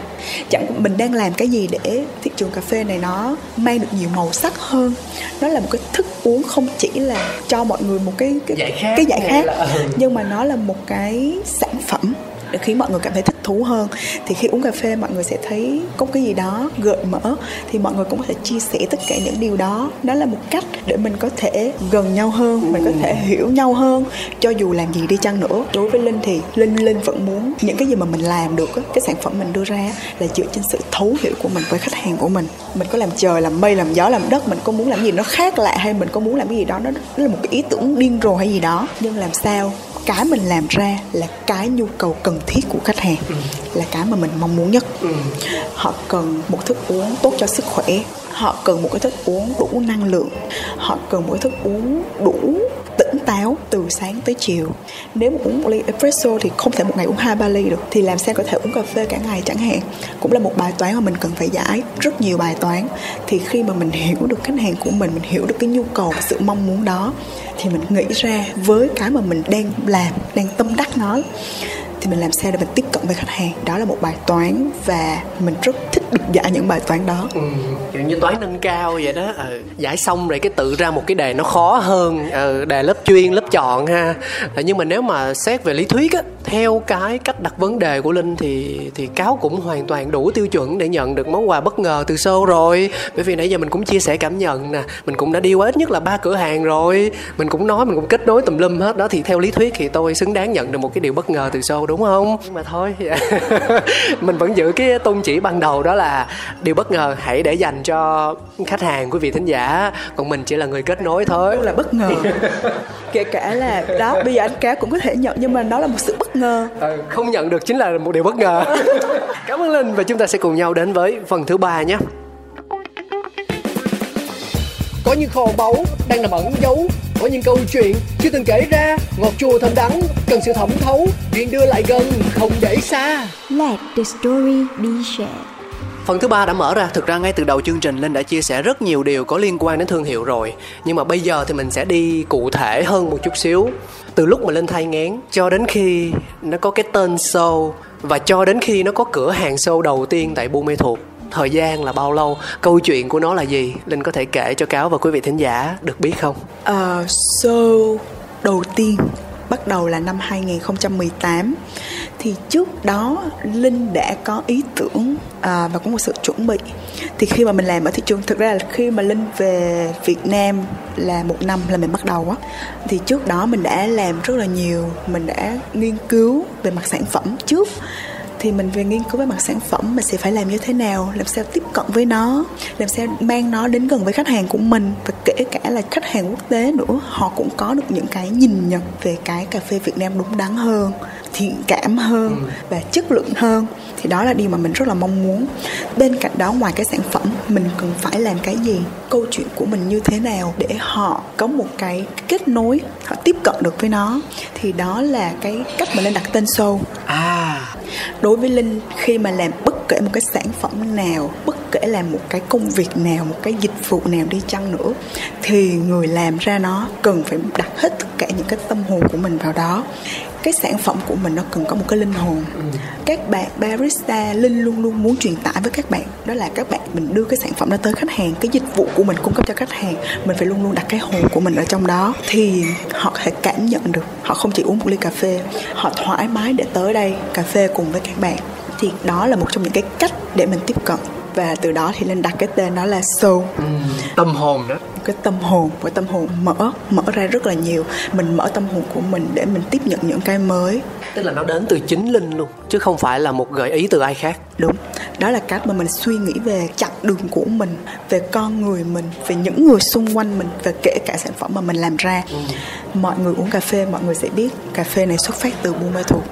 Chẳng mình đang làm cái gì để thị trường cà phê này nó mang được nhiều màu sắc hơn. Nó là một cái thức uống không chỉ là cho mọi người một cái cái giải khác, cái giải khác là... Ừ. nhưng mà nó là một cái sản phẩm để khiến mọi người cảm thấy thích thú hơn. Thì khi uống cà phê, mọi người sẽ thấy có cái gì đó gợi mở, thì mọi người cũng có thể chia sẻ tất cả những điều đó. Đó là một cách để mình có thể gần nhau hơn, mình có thể hiểu nhau hơn, cho dù làm gì đi chăng nữa. Đối với linh thì linh linh vẫn muốn những cái gì mà mình làm được cái sản phẩm mình đưa ra là dựa trên sự thấu hiểu của mình với khách hàng của mình. Mình có làm trời, làm mây, làm gió, làm đất, mình có muốn làm gì nó khác lạ hay mình có muốn làm cái gì đó nó là một cái ý tưởng điên rồ hay gì đó. Nhưng làm sao cái mình làm ra là cái nhu cầu cần thiết của khách hàng ừ. là cái mà mình mong muốn nhất ừ. họ cần một thức uống tốt cho sức khỏe họ cần một cái thức uống đủ năng lượng họ cần một cái thức uống đủ táo từ sáng tới chiều. Nếu mà uống một ly espresso thì không thể một ngày uống hai, ba ly được, thì làm sao có thể uống cà phê cả ngày chẳng hạn? Cũng là một bài toán mà mình cần phải giải, rất nhiều bài toán. Thì khi mà mình hiểu được khách hàng của mình mình hiểu được cái nhu cầu và sự mong muốn đó, thì mình nghĩ ra với cái mà mình đang làm, đang tâm đắc nó thì mình làm sao để mình tiếp cận với khách hàng? Đó là một bài toán và mình rất thích được giải những bài toán đó. Ừ, kiểu như toán nâng cao vậy đó. Ừ, giải xong rồi cái tự ra một cái đề nó khó hơn. Ừ, đề lớp chuyên lớp chọn ha. Ừ, nhưng mà nếu mà xét về lý thuyết á theo cái cách đặt vấn đề của linh thì thì cáo cũng hoàn toàn đủ tiêu chuẩn để nhận được món quà bất ngờ từ show rồi. Bởi vì nãy giờ mình cũng chia sẻ cảm nhận nè. Mình cũng đã đi qua ít nhất là ba cửa hàng rồi. Mình cũng nói mình cũng kết nối tùm lum hết. Đó thì theo lý thuyết thì tôi xứng đáng nhận được một cái điều bất ngờ từ show đúng đúng không? Nhưng mà thôi. Mình vẫn giữ cái tôn chỉ ban đầu đó là điều bất ngờ hãy để dành cho khách hàng quý vị thính giả. Còn mình chỉ là người kết nối thôi. Là bất ngờ. Kể cả là đó bây giờ anh cá cũng có thể nhận nhưng mà đó là một sự bất ngờ. Ừ, không nhận được chính là một điều bất ngờ. Cảm ơn linh và chúng ta sẽ cùng nhau đến với phần thứ ba nhé. Có những kho báu đang nằm ẩn giấu có những câu chuyện chưa từng kể ra. Ngọt chua thơm đắng cần sự thẩm thấu. Chuyện đưa lại gần không để xa. Let the story be shared. Phần thứ ba đã mở ra, thực ra ngay từ đầu chương trình Linh đã chia sẻ rất nhiều điều có liên quan đến thương hiệu rồi. Nhưng mà bây giờ thì mình sẽ đi cụ thể hơn một chút xíu. Từ lúc mà Linh thay ngén cho đến khi nó có cái tên show Và cho đến khi nó có cửa hàng show đầu tiên tại Buôn Mê Thuột thời gian là bao lâu? Câu chuyện của nó là gì? Linh có thể kể cho cáo và quý vị thính giả được biết không? Ờ, uh, so đầu tiên bắt đầu là năm 2018 thì trước đó linh đã có ý tưởng à, và có một sự chuẩn bị. Thì khi mà mình làm ở thị trường thực ra là khi mà linh về việt nam là một năm là mình bắt đầu á. Thì trước đó mình đã làm rất là nhiều mình đã nghiên cứu về mặt sản phẩm trước thì mình về nghiên cứu về mặt sản phẩm mình sẽ phải làm như thế nào, làm sao tiếp cận với nó, làm sao mang nó đến gần với khách hàng của mình và kể cả là khách hàng quốc tế nữa, họ cũng có được những cái nhìn nhận về cái cà phê Việt Nam đúng đắn hơn thiện cảm hơn ừ. và chất lượng hơn thì đó là điều mà mình rất là mong muốn. Bên cạnh đó ngoài cái sản phẩm mình cần phải làm cái gì? Câu chuyện của mình như thế nào để họ có một cái kết nối họ tiếp cận được với nó? Thì đó là cái cách mà lên đặt tên show. À. Đối với linh khi mà làm bất kể một cái sản phẩm nào bất kể là một cái công việc nào một cái dịch vụ nào đi chăng nữa thì người làm ra nó cần phải đặt hết tất cả những cái tâm hồn của mình vào đó cái sản phẩm của mình nó cần có một cái linh hồn. Các bạn barista linh luôn luôn muốn truyền tải với các bạn. Đó là các bạn, mình đưa cái sản phẩm đó tới khách hàng, cái dịch vụ của mình cung cấp cho khách hàng, mình phải luôn luôn đặt cái hồn của mình ở trong đó. Thì họ có thể cảm nhận được, họ không chỉ uống một ly cà phê, họ thoải mái để tới đây cà phê cùng với các bạn. Thì đó là một trong những cái cách để mình tiếp cận và từ đó thì linh đặt cái tên đó là soul. Ừ, tâm hồn đó. Cái tâm hồn với tâm hồn mở mở ra rất là nhiều. Mình mở tâm hồn của mình để mình tiếp nhận những cái mới. Tức là nó đến từ chính linh luôn chứ không phải là một gợi ý từ ai khác. Đúng. Đó là cách mà mình suy nghĩ về chặng đường của mình về con người mình về những người xung quanh mình và kể cả sản phẩm mà mình làm ra. Ừ. mọi người uống cà phê mọi người sẽ biết cà phê này xuất phát từ buôn ma thuột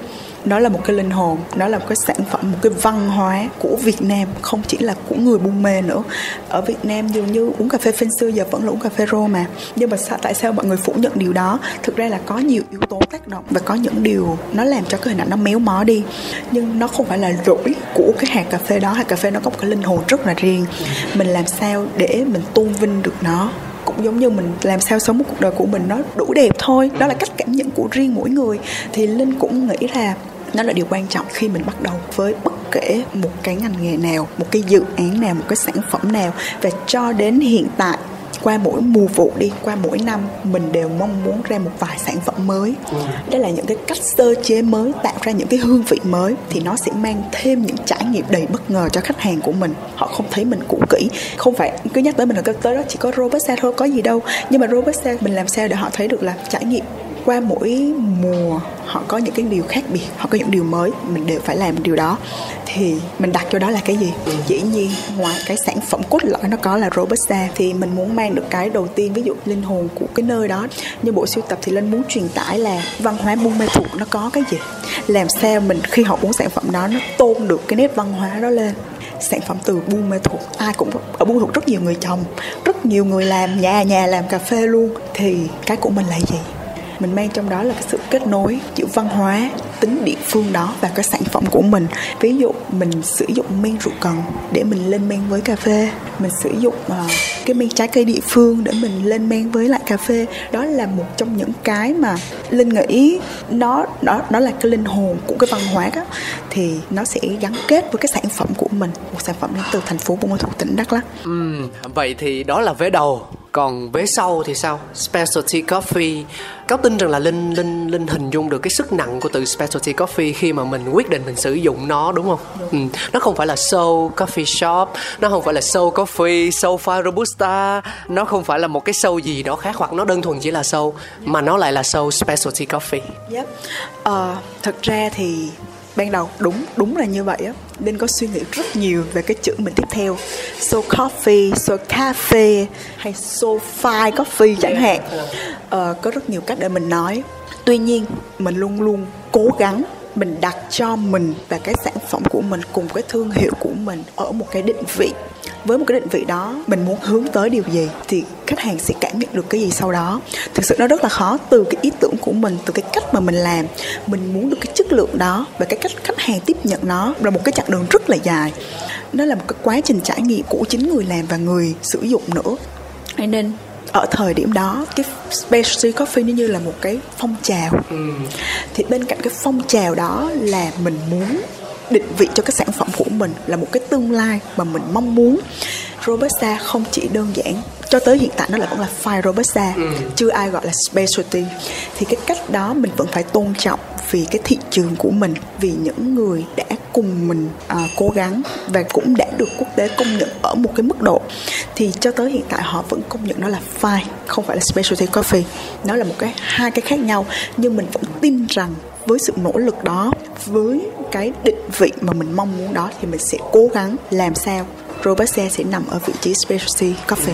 nó là một cái linh hồn nó là một cái sản phẩm một cái văn hóa của Việt Nam không chỉ là của người buôn mê nữa. Ở Việt Nam dường như uống cà phê phên xưa giờ vẫn là uống cà phê rô mà. Nhưng mà sao, tại sao mọi người phủ nhận điều đó? Thực ra là có nhiều yếu tố tác động và có những điều nó làm cho cái hình ảnh nó méo mó đi. Nhưng nó không phải là lỗi của cái hạt cà phê đó. Hạt cà phê nó có một cái linh hồn rất là riêng. Mình làm sao để mình tôn vinh được nó? Cũng giống như mình làm sao sống một cuộc đời của mình nó đủ đẹp thôi. Đó là cách cảm nhận của riêng mỗi người. Thì linh cũng nghĩ là nó là điều quan trọng khi mình bắt đầu với bất kể một cái ngành nghề nào một cái dự án nào một cái sản phẩm nào. Và cho đến hiện tại qua mỗi mùa vụ đi qua mỗi năm mình đều mong muốn ra một vài sản phẩm mới. Ừ. đó là những cái cách sơ chế mới tạo ra những cái hương vị mới thì nó sẽ mang thêm những trải nghiệm đầy bất ngờ cho khách hàng của mình. Họ không thấy mình cũ kỹ. Không phải cứ nhắc tới mình là tới đó chỉ có robusta thôi có gì đâu. Nhưng mà robusta mình làm sao để họ thấy được là trải nghiệm qua mỗi mùa, họ có những cái điều khác biệt, họ có những điều mới, mình đều phải làm điều đó. Thì mình đặt cho đó là cái gì? Dĩ nhiên, ngoài cái sản phẩm cốt lõi nó có là robusta, thì mình muốn mang được cái đầu tiên, ví dụ linh hồn của cái nơi đó. Như bộ sưu tập thì linh muốn truyền tải là văn hóa buôn mê thuộc nó có cái gì? Làm sao mình, khi họ uống sản phẩm đó, nó tôn được cái nét văn hóa đó lên? Sản phẩm từ buôn mê thuộc ai cũng, ở buôn thuộc rất nhiều người trồng, rất nhiều người làm, nhà nhà làm cà phê luôn. Thì cái của mình là gì? Mình mang trong đó là cái sự kết nối giữa văn hóa tính địa phương đó và cái sản phẩm của mình. Ví dụ mình sử dụng men rượu cần để mình lên men với cà phê. Mình sử dụng uh, cái men trái cây địa phương để mình lên men với lại cà phê. Đó là một trong những cái mà linh nghĩ nó nó nó là cái linh hồn của cái văn hóa đó. Thì nó sẽ gắn kết với cái sản phẩm của mình một sản phẩm đến từ thành phố Buôn Ma Thuột tỉnh Đắk lắc Ừ, vậy thì đó là vé đầu. Còn vế sau thì sao? Specialty coffee. Cáo tin rằng là linh linh linh hình dung được cái sức nặng của từ specialty coffee khi mà mình quyết định mình sử dụng nó đúng không Ừ. nó không phải là soul coffee shop nó không phải là soul coffee pha robusta nó không phải là một cái soul gì đó khác hoặc nó đơn thuần chỉ là soul mà nó lại là soul specialty coffee Yep. Ờ, thật ra thì ban đầu đúng đúng là như vậy á. Linh có suy nghĩ rất nhiều về cái chữ mình tiếp theo. So coffee so cafe hay so fine coffee chẳng hạn. Ờ, có rất nhiều cách để mình nói. Tuy nhiên mình luôn luôn cố gắng mình đặt cho mình và cái sản phẩm của mình cùng cái thương hiệu của mình ở một cái định vị. Với một cái định vị đó, mình muốn hướng tới điều gì thì khách hàng sẽ cảm nhận được cái gì sau đó. Thực sự nó rất là khó từ cái ý tưởng của mình, từ cái cách mà mình làm. Mình muốn được cái chất lượng đó và cái cách khách hàng tiếp nhận nó là một cái chặng đường rất là dài. Nó là một cái quá trình trải nghiệm của chính người làm và người sử dụng nữa. Nên ở thời điểm đó cái specialty coffee nó như là một cái phong trào. Thì bên cạnh cái phong trào đó là mình muốn định vị cho cái sản phẩm của mình là một cái tương lai mà mình mong muốn. Robusta không chỉ đơn giản cho tới hiện tại nó là vẫn là fine robusta chưa ai gọi là specialty. Thì cái cách đó mình vẫn phải tôn trọng vì cái thị trường của mình vì những người đã cùng mình à, cố gắng và cũng đã được quốc tế công nhận ở một cái mức độ. Thì cho tới hiện tại họ vẫn công nhận nó là fine không phải là specialty coffee nó là một cái hai cái khác nhau nhưng mình vẫn tin rằng với sự nỗ lực đó với cái định vị mà mình mong muốn đó thì mình sẽ cố gắng làm sao Robusta sẽ nằm ở vị trí specialty coffee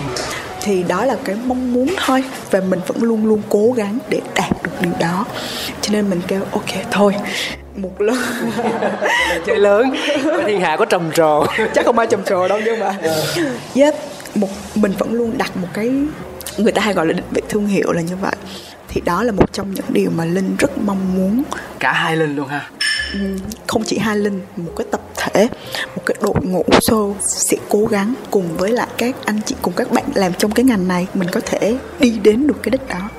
thì đó là cái mong muốn thôi. Và mình vẫn luôn luôn cố gắng để đạt được điều đó. Cho nên mình kêu ok thôi. Một lần. Chơi lớn. Thiên hạ có trầm trồ. Chắc không ai trầm trồ đâu nhưng mà yep. Một mình vẫn luôn đặt một cái người ta hay gọi là định vị thương hiệu là như vậy thì đó là một trong những điều mà linh rất mong muốn. Cả hai linh luôn ha? Ừm, không chỉ hai linh một cái tập thể một cái đội ngũ show sẽ cố gắng cùng với lại các anh chị cùng các bạn làm trong cái ngành này mình có thể đi đến được cái đích đó.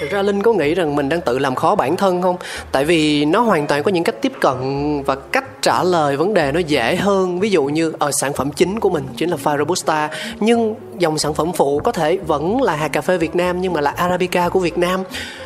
Thực ra Linh có nghĩ rằng mình đang tự làm khó bản thân không? Tại vì nó hoàn toàn có những cách tiếp cận và cách trả lời vấn đề nó dễ hơn. Ví dụ như ở sản phẩm chính của mình chính là pha Robusta, nhưng dòng sản phẩm phụ có thể vẫn là hạt cà phê Việt Nam nhưng mà là Arabica của Việt Nam.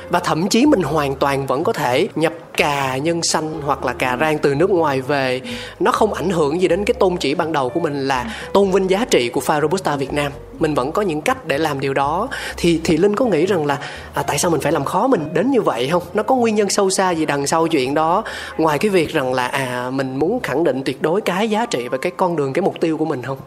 Và thậm chí mình hoàn toàn vẫn có thể nhập cà nhân xanh hoặc là cà rang từ nước ngoài về. Nó không ảnh hưởng gì đến cái tôn chỉ ban đầu của mình là tôn vinh giá trị của pha Robusta Việt Nam. Mình vẫn có những cách để làm điều đó. Thì thì Linh có nghĩ rằng là à, tại sao mình phải làm khó mình đến như vậy không nó có nguyên nhân sâu xa gì đằng sau chuyện đó ngoài cái việc rằng là à mình muốn khẳng định tuyệt đối cái giá trị và cái con đường cái mục tiêu của mình không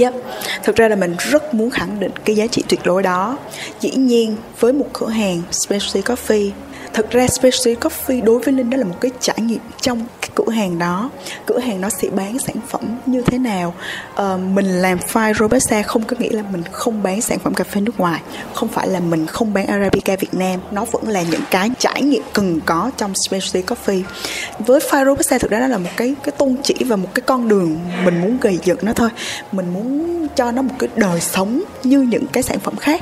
Yep. Thực ra là mình rất muốn khẳng định cái giá trị tuyệt đối đó. Dĩ nhiên với một cửa hàng specialty coffee Thực ra specialty coffee đối với Linh đó là một cái trải nghiệm trong cửa hàng đó. Cửa hàng nó sẽ bán sản phẩm như thế nào? À, Mình làm file Robusta không có nghĩa là mình không bán sản phẩm cà phê nước ngoài. Không phải là mình không bán Arabica Việt Nam. Nó vẫn là những cái trải nghiệm cần có trong specialty coffee. Với file Robusta thực ra đó là một cái cái tôn chỉ và một cái con đường mình muốn gây dựng nó thôi. Mình muốn cho nó một cái đời sống như những cái sản phẩm khác.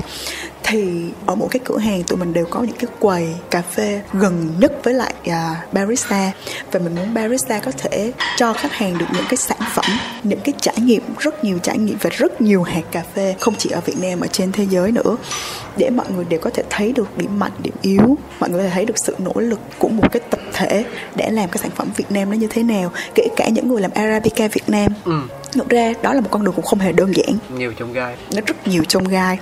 Thì ở mỗi cái cửa hàng tụi mình đều có những cái quầy cà phê gần nhất với lại uh, barista. Và mình muốn barista có thể cho khách hàng được những cái sản phẩm những cái trải nghiệm rất nhiều trải nghiệm và rất nhiều hạt cà phê không chỉ ở Việt Nam mà trên thế giới nữa để mọi người đều có thể thấy được điểm mạnh điểm yếu mọi người có thể thấy được sự nỗ lực của một cái tập thể để làm cái sản phẩm Việt Nam nó như thế nào kể cả những người làm Arabica Việt Nam. Ừ. thực ra đó là một con đường cũng không hề đơn giản. Nhiều trong gai. Nó rất nhiều trong gai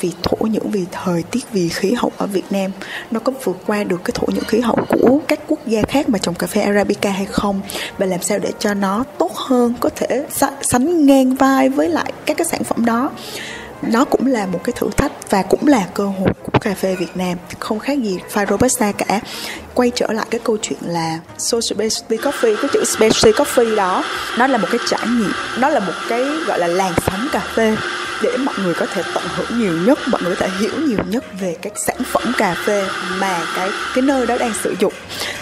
vì thổ nhưỡng, vì thời tiết, vì khí hậu ở Việt Nam. Nó có vượt qua được cái thổ nhưỡng khí hậu của các quốc gia khác mà trồng cà phê arabica hay không? Và làm sao để cho nó tốt hơn, có thể sánh ngang vai với lại các cái sản phẩm đó? Nó cũng là một cái thử thách và cũng là cơ hội của cà phê Việt Nam. Không khác gì pha robusta cả quay trở lại cái câu chuyện là social specialty coffee, cái chữ specialty coffee đó, nó là một cái trải nghiệm, nó là một cái, gọi là, làn sóng cà phê để mọi người có thể tận hưởng nhiều nhất, mọi người có thể hiểu nhiều nhất về các sản phẩm cà phê mà cái cái nơi đó đang sử dụng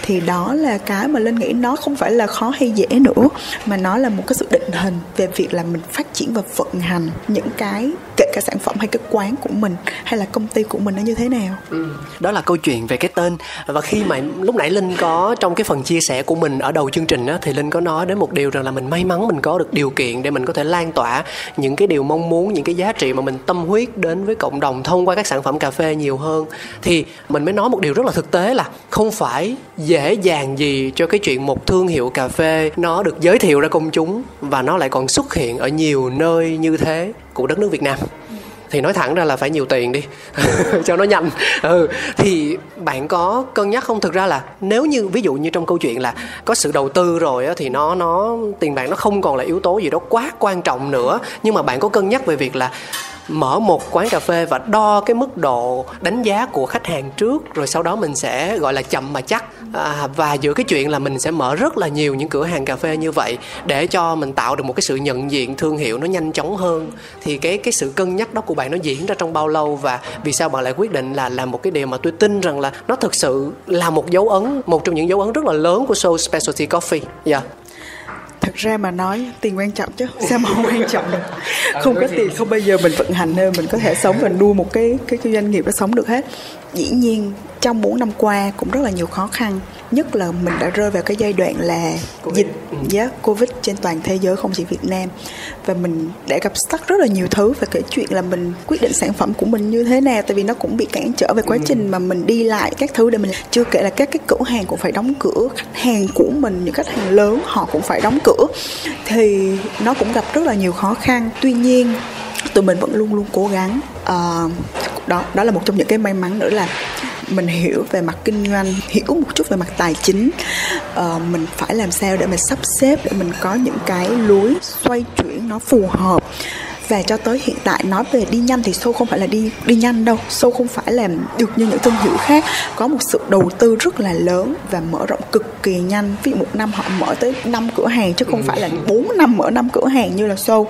thì đó là cái mà linh nghĩ nó không phải là khó hay dễ nữa, mà nó là một cái sự định hình về việc là mình phát triển và vận hành những cái, kể cả sản phẩm hay cái quán của mình hay là công ty của mình nó như thế nào ừ. đó là câu chuyện về cái tên và khi mà lúc nãy linh có trong cái phần chia sẻ của mình ở đầu chương trình á, thì linh có nói đến một điều rằng là mình may mắn mình có được điều kiện để mình có thể lan tỏa những cái điều mong muốn, những cái giá trị mà mình tâm huyết đến với cộng đồng thông qua các sản phẩm cà phê nhiều hơn. Thì mình mới nói một điều rất là thực tế là không phải dễ dàng gì cho cái chuyện một thương hiệu cà phê nó được giới thiệu ra công chúng và nó lại còn xuất hiện ở nhiều nơi như thế của đất nước Việt Nam thì nói thẳng ra là phải nhiều tiền đi. Cho nó nhanh. Ừ thì bạn có cân nhắc không? Thực ra là nếu như, ví dụ như trong câu chuyện là có sự đầu tư rồi á, thì nó nó, tiền bạc nó không còn là yếu tố gì đó quá quan trọng nữa. Nhưng mà bạn có cân nhắc về việc là mở một quán cà phê và đo cái mức độ đánh giá của khách hàng trước rồi sau đó mình sẽ gọi là chậm mà chắc. À, và giữa cái chuyện là mình sẽ mở rất là nhiều những cửa hàng cà phê như vậy để cho mình tạo được một cái sự nhận diện thương hiệu nó nhanh chóng hơn thì cái cái sự cân nhắc đó của bạn nó diễn ra trong bao lâu? Và vì sao bạn lại quyết định là làm một cái điều mà tôi tin rằng là nó thực sự là một dấu ấn một trong những dấu ấn rất là lớn của Soul Specialty Coffee? Dạ. yeah thật ra mà nói tiền quan trọng chứ. Sao mà không quan trọng được? Không có tiền không bao giờ mình vận hành nên mình có thể sống và nuôi một cái cái, cái doanh nghiệp nó sống được hết dĩ nhiên trong 4 năm qua cũng rất là nhiều khó khăn nhất là mình đã rơi vào cái giai đoạn là COVID. dịch ừ. yeah, covid trên toàn thế giới không chỉ Việt Nam và mình đã gặp stuck rất là nhiều thứ và kể chuyện là mình quyết định sản phẩm của mình như thế nào tại vì nó cũng bị cản trở về quá ừ. trình mà mình đi lại các thứ để mình chưa kể là các cái cửa hàng cũng phải đóng cửa khách hàng của mình những khách hàng lớn họ cũng phải đóng cửa thì nó cũng gặp rất là nhiều khó khăn tuy nhiên tụi mình vẫn luôn luôn cố gắng. Uh, đó đó là một trong những cái may mắn nữa là mình hiểu về mặt kinh doanh hiểu một chút về mặt tài chính. Uh, mình phải làm sao để mình sắp xếp để mình có những cái lối xoay chuyển nó phù hợp và cho tới hiện tại, nói về đi nhanh thì show không phải là đi đi nhanh đâu. Show không phải là được như những thương hiệu khác. Có một sự đầu tư rất là lớn và mở rộng cực kỳ nhanh. Ví dụ một năm họ mở tới 5 cửa hàng, chứ không phải là 4 năm mở 5 cửa hàng như là show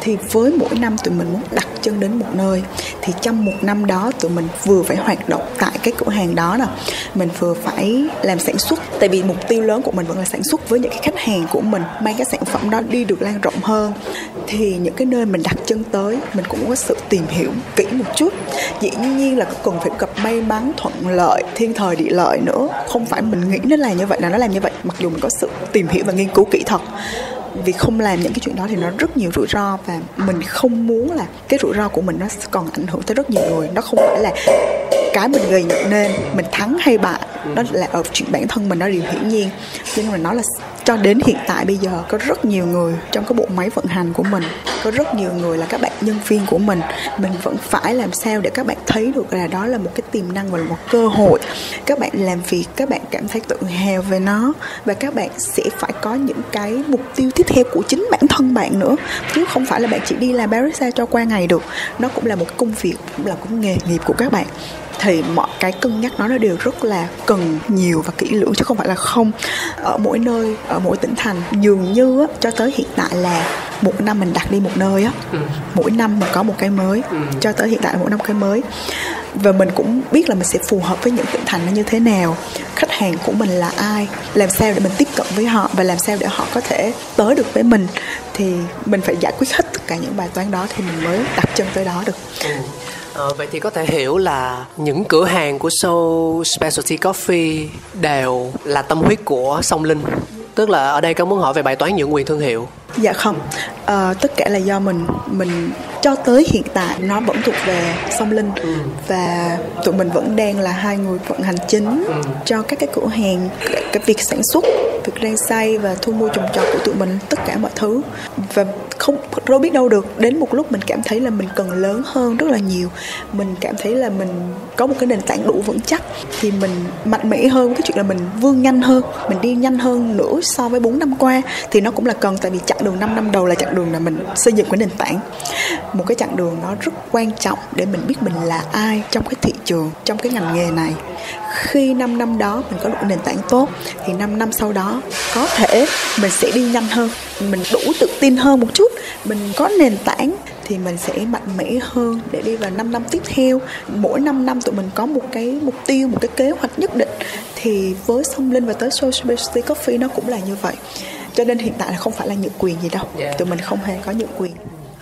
thì với mỗi năm tụi mình muốn đặt chân đến một nơi, thì trong một năm đó tụi mình vừa phải hoạt động tại cái cửa hàng đó nè. Mình vừa phải làm sản xuất, tại vì mục tiêu lớn của mình vẫn là sản xuất với những cái khách hàng của mình, mang cái sản phẩm đó đi được lan rộng hơn. Thì những cái nơi mình đặt chân tới, mình cũng có sự tìm hiểu kỹ một chút. Dĩ nhiên là cần phải gặp may mắn, thuận lợi, thiên thời địa lợi nữa. Không phải mình nghĩ nó là như vậy là nó làm như vậy. Mặc dù mình có sự tìm hiểu và nghiên cứu kỹ thật vì không làm những cái chuyện đó thì nó rất nhiều rủi ro và mình không muốn là cái rủi ro của mình nó còn ảnh hưởng tới rất nhiều người. Nó không phải là cái mình gây nên, mình thắng hay bại. Đó là ở chuyện bản thân mình nó điều hiển nhiên. Nhưng mà nó là cho đến hiện tại bây giờ, có rất nhiều người trong cái bộ máy vận hành của mình, có rất nhiều người là các bạn nhân viên của mình mình vẫn phải làm sao để các bạn thấy được là đó là một cái tiềm năng và là một cơ hội. Các bạn làm việc, các bạn cảm thấy tự hào về nó và các bạn sẽ phải có những cái mục tiêu tiếp theo của chính bản thân bạn nữa, chứ không phải là bạn chỉ đi làm barista cho qua ngày được. Nó cũng là một công việc, cũng là một nghề nghiệp của các bạn thì mọi cái cân nhắc nó đều rất là cần nhiều và kỹ lưỡng chứ không phải là không ở mỗi nơi ở mỗi tỉnh thành dường như á, cho tới hiện tại là một năm mình đặt đi một nơi á ừ. mỗi năm mình có một cái mới ừ. cho tới hiện tại mỗi năm cái mới và mình cũng biết là mình sẽ phù hợp với những tỉnh thành nó như thế nào khách hàng của mình là ai làm sao để mình tiếp cận với họ và làm sao để họ có thể tới được với mình thì mình phải giải quyết hết tất cả những bài toán đó thì mình mới đặt chân tới đó được ừ. Ờ, vậy thì có thể hiểu là những cửa hàng của Soul Specialty Coffee đều là tâm huyết của Song Linh. Tức là ở đây có muốn hỏi về bài toán nhượng quyền thương hiệu. Dạ không, à, tất cả là do mình mình cho tới hiện tại nó vẫn thuộc về song linh ừ. và tụi mình vẫn đang là hai người vận hành chính ừ. cho các cái cửa hàng cái việc sản xuất việc rang xay và thu mua trồng trọt của tụi mình tất cả mọi thứ và không đâu biết đâu được đến một lúc mình cảm thấy là mình cần lớn hơn rất là nhiều mình cảm thấy là mình có một cái nền tảng đủ vững chắc thì mình mạnh mẽ hơn cái chuyện là mình vươn nhanh hơn mình đi nhanh hơn nữa so với 4 năm qua thì nó cũng là cần tại vì chặng đường 5 năm đầu là chặng đường là mình xây dựng cái nền tảng. Một cái chặng đường nó rất quan trọng để mình biết mình là ai trong cái thị trường, trong cái ngành nghề này. Khi 5 năm đó mình có đủ nền tảng tốt, thì 5 năm sau đó có thể mình sẽ đi nhanh hơn, mình đủ tự tin hơn một chút. Mình có nền tảng thì mình sẽ mạnh mẽ hơn để đi vào 5 năm tiếp theo. Mỗi 5 năm tụi mình có một cái mục tiêu, một cái kế hoạch nhất định. Thì với song linh và tới social coffee nó cũng là như vậy cho nên hiện tại là không phải là nhượng quyền gì đâu. Dạ. tụi mình không hề có nhượng quyền.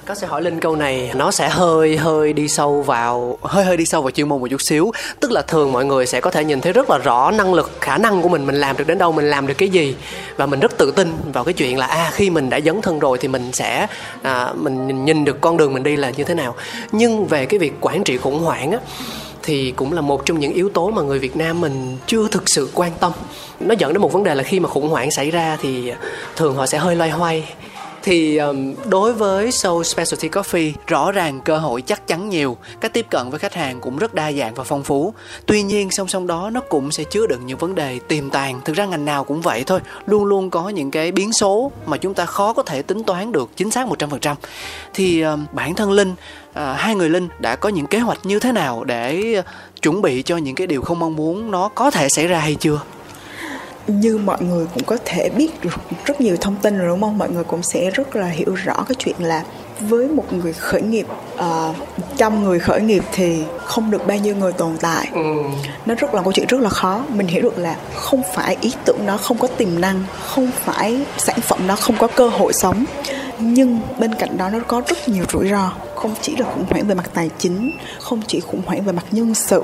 Có sẽ hỏi linh câu này nó sẽ hơi hơi đi sâu vào hơi hơi đi sâu vào chuyên môn một chút xíu. Tức là thường mọi người sẽ có thể nhìn thấy rất là rõ năng lực khả năng của mình mình làm được đến đâu mình làm được cái gì. Và mình rất tự tin vào cái chuyện là à khi mình đã dấn thân rồi thì mình sẽ à, mình nhìn- nhìn được con đường mình đi là như thế nào. Nhưng về cái việc quản trị khủng hoảng á thì cũng là một trong những yếu tố mà người Việt Nam mình chưa thực sự quan tâm. Nó dẫn đến một vấn đề là khi mà khủng hoảng xảy ra thì thường họ sẽ hơi loay hoay thì um, đối với show Specialty Coffee rõ ràng cơ hội chắc chắn nhiều. Cách tiếp cận với khách hàng cũng rất đa dạng và phong phú. Tuy nhiên song song đó nó cũng sẽ chứa đựng những vấn đề tiềm tàng. Thực ra ngành nào cũng vậy thôi. Luôn luôn có những cái biến số mà chúng ta khó có thể tính toán được chính xác 100% thì um, bản thân linh à, hai người linh đã có những kế hoạch như thế nào để uh, chuẩn bị cho những cái điều không mong muốn nó có thể xảy ra hay chưa? Như mọi người cũng có thể biết được rất nhiều thông tin rồi đúng không? Mọi người cũng sẽ rất là hiểu rõ cái chuyện là với một người khởi nghiệp uh, người khởi nghiệp thì không được bao nhiêu người tồn tại. Nó rất là câu chuyện rất là khó. Mình hiểu được là không phải ý tưởng đó không có tiềm năng không phải sản phẩm đó không có cơ hội sống. Nhưng bên cạnh đó nó có rất nhiều rủi ro. Không chỉ là khủng hoảng về mặt tài chính không chỉ khủng hoảng về mặt nhân sự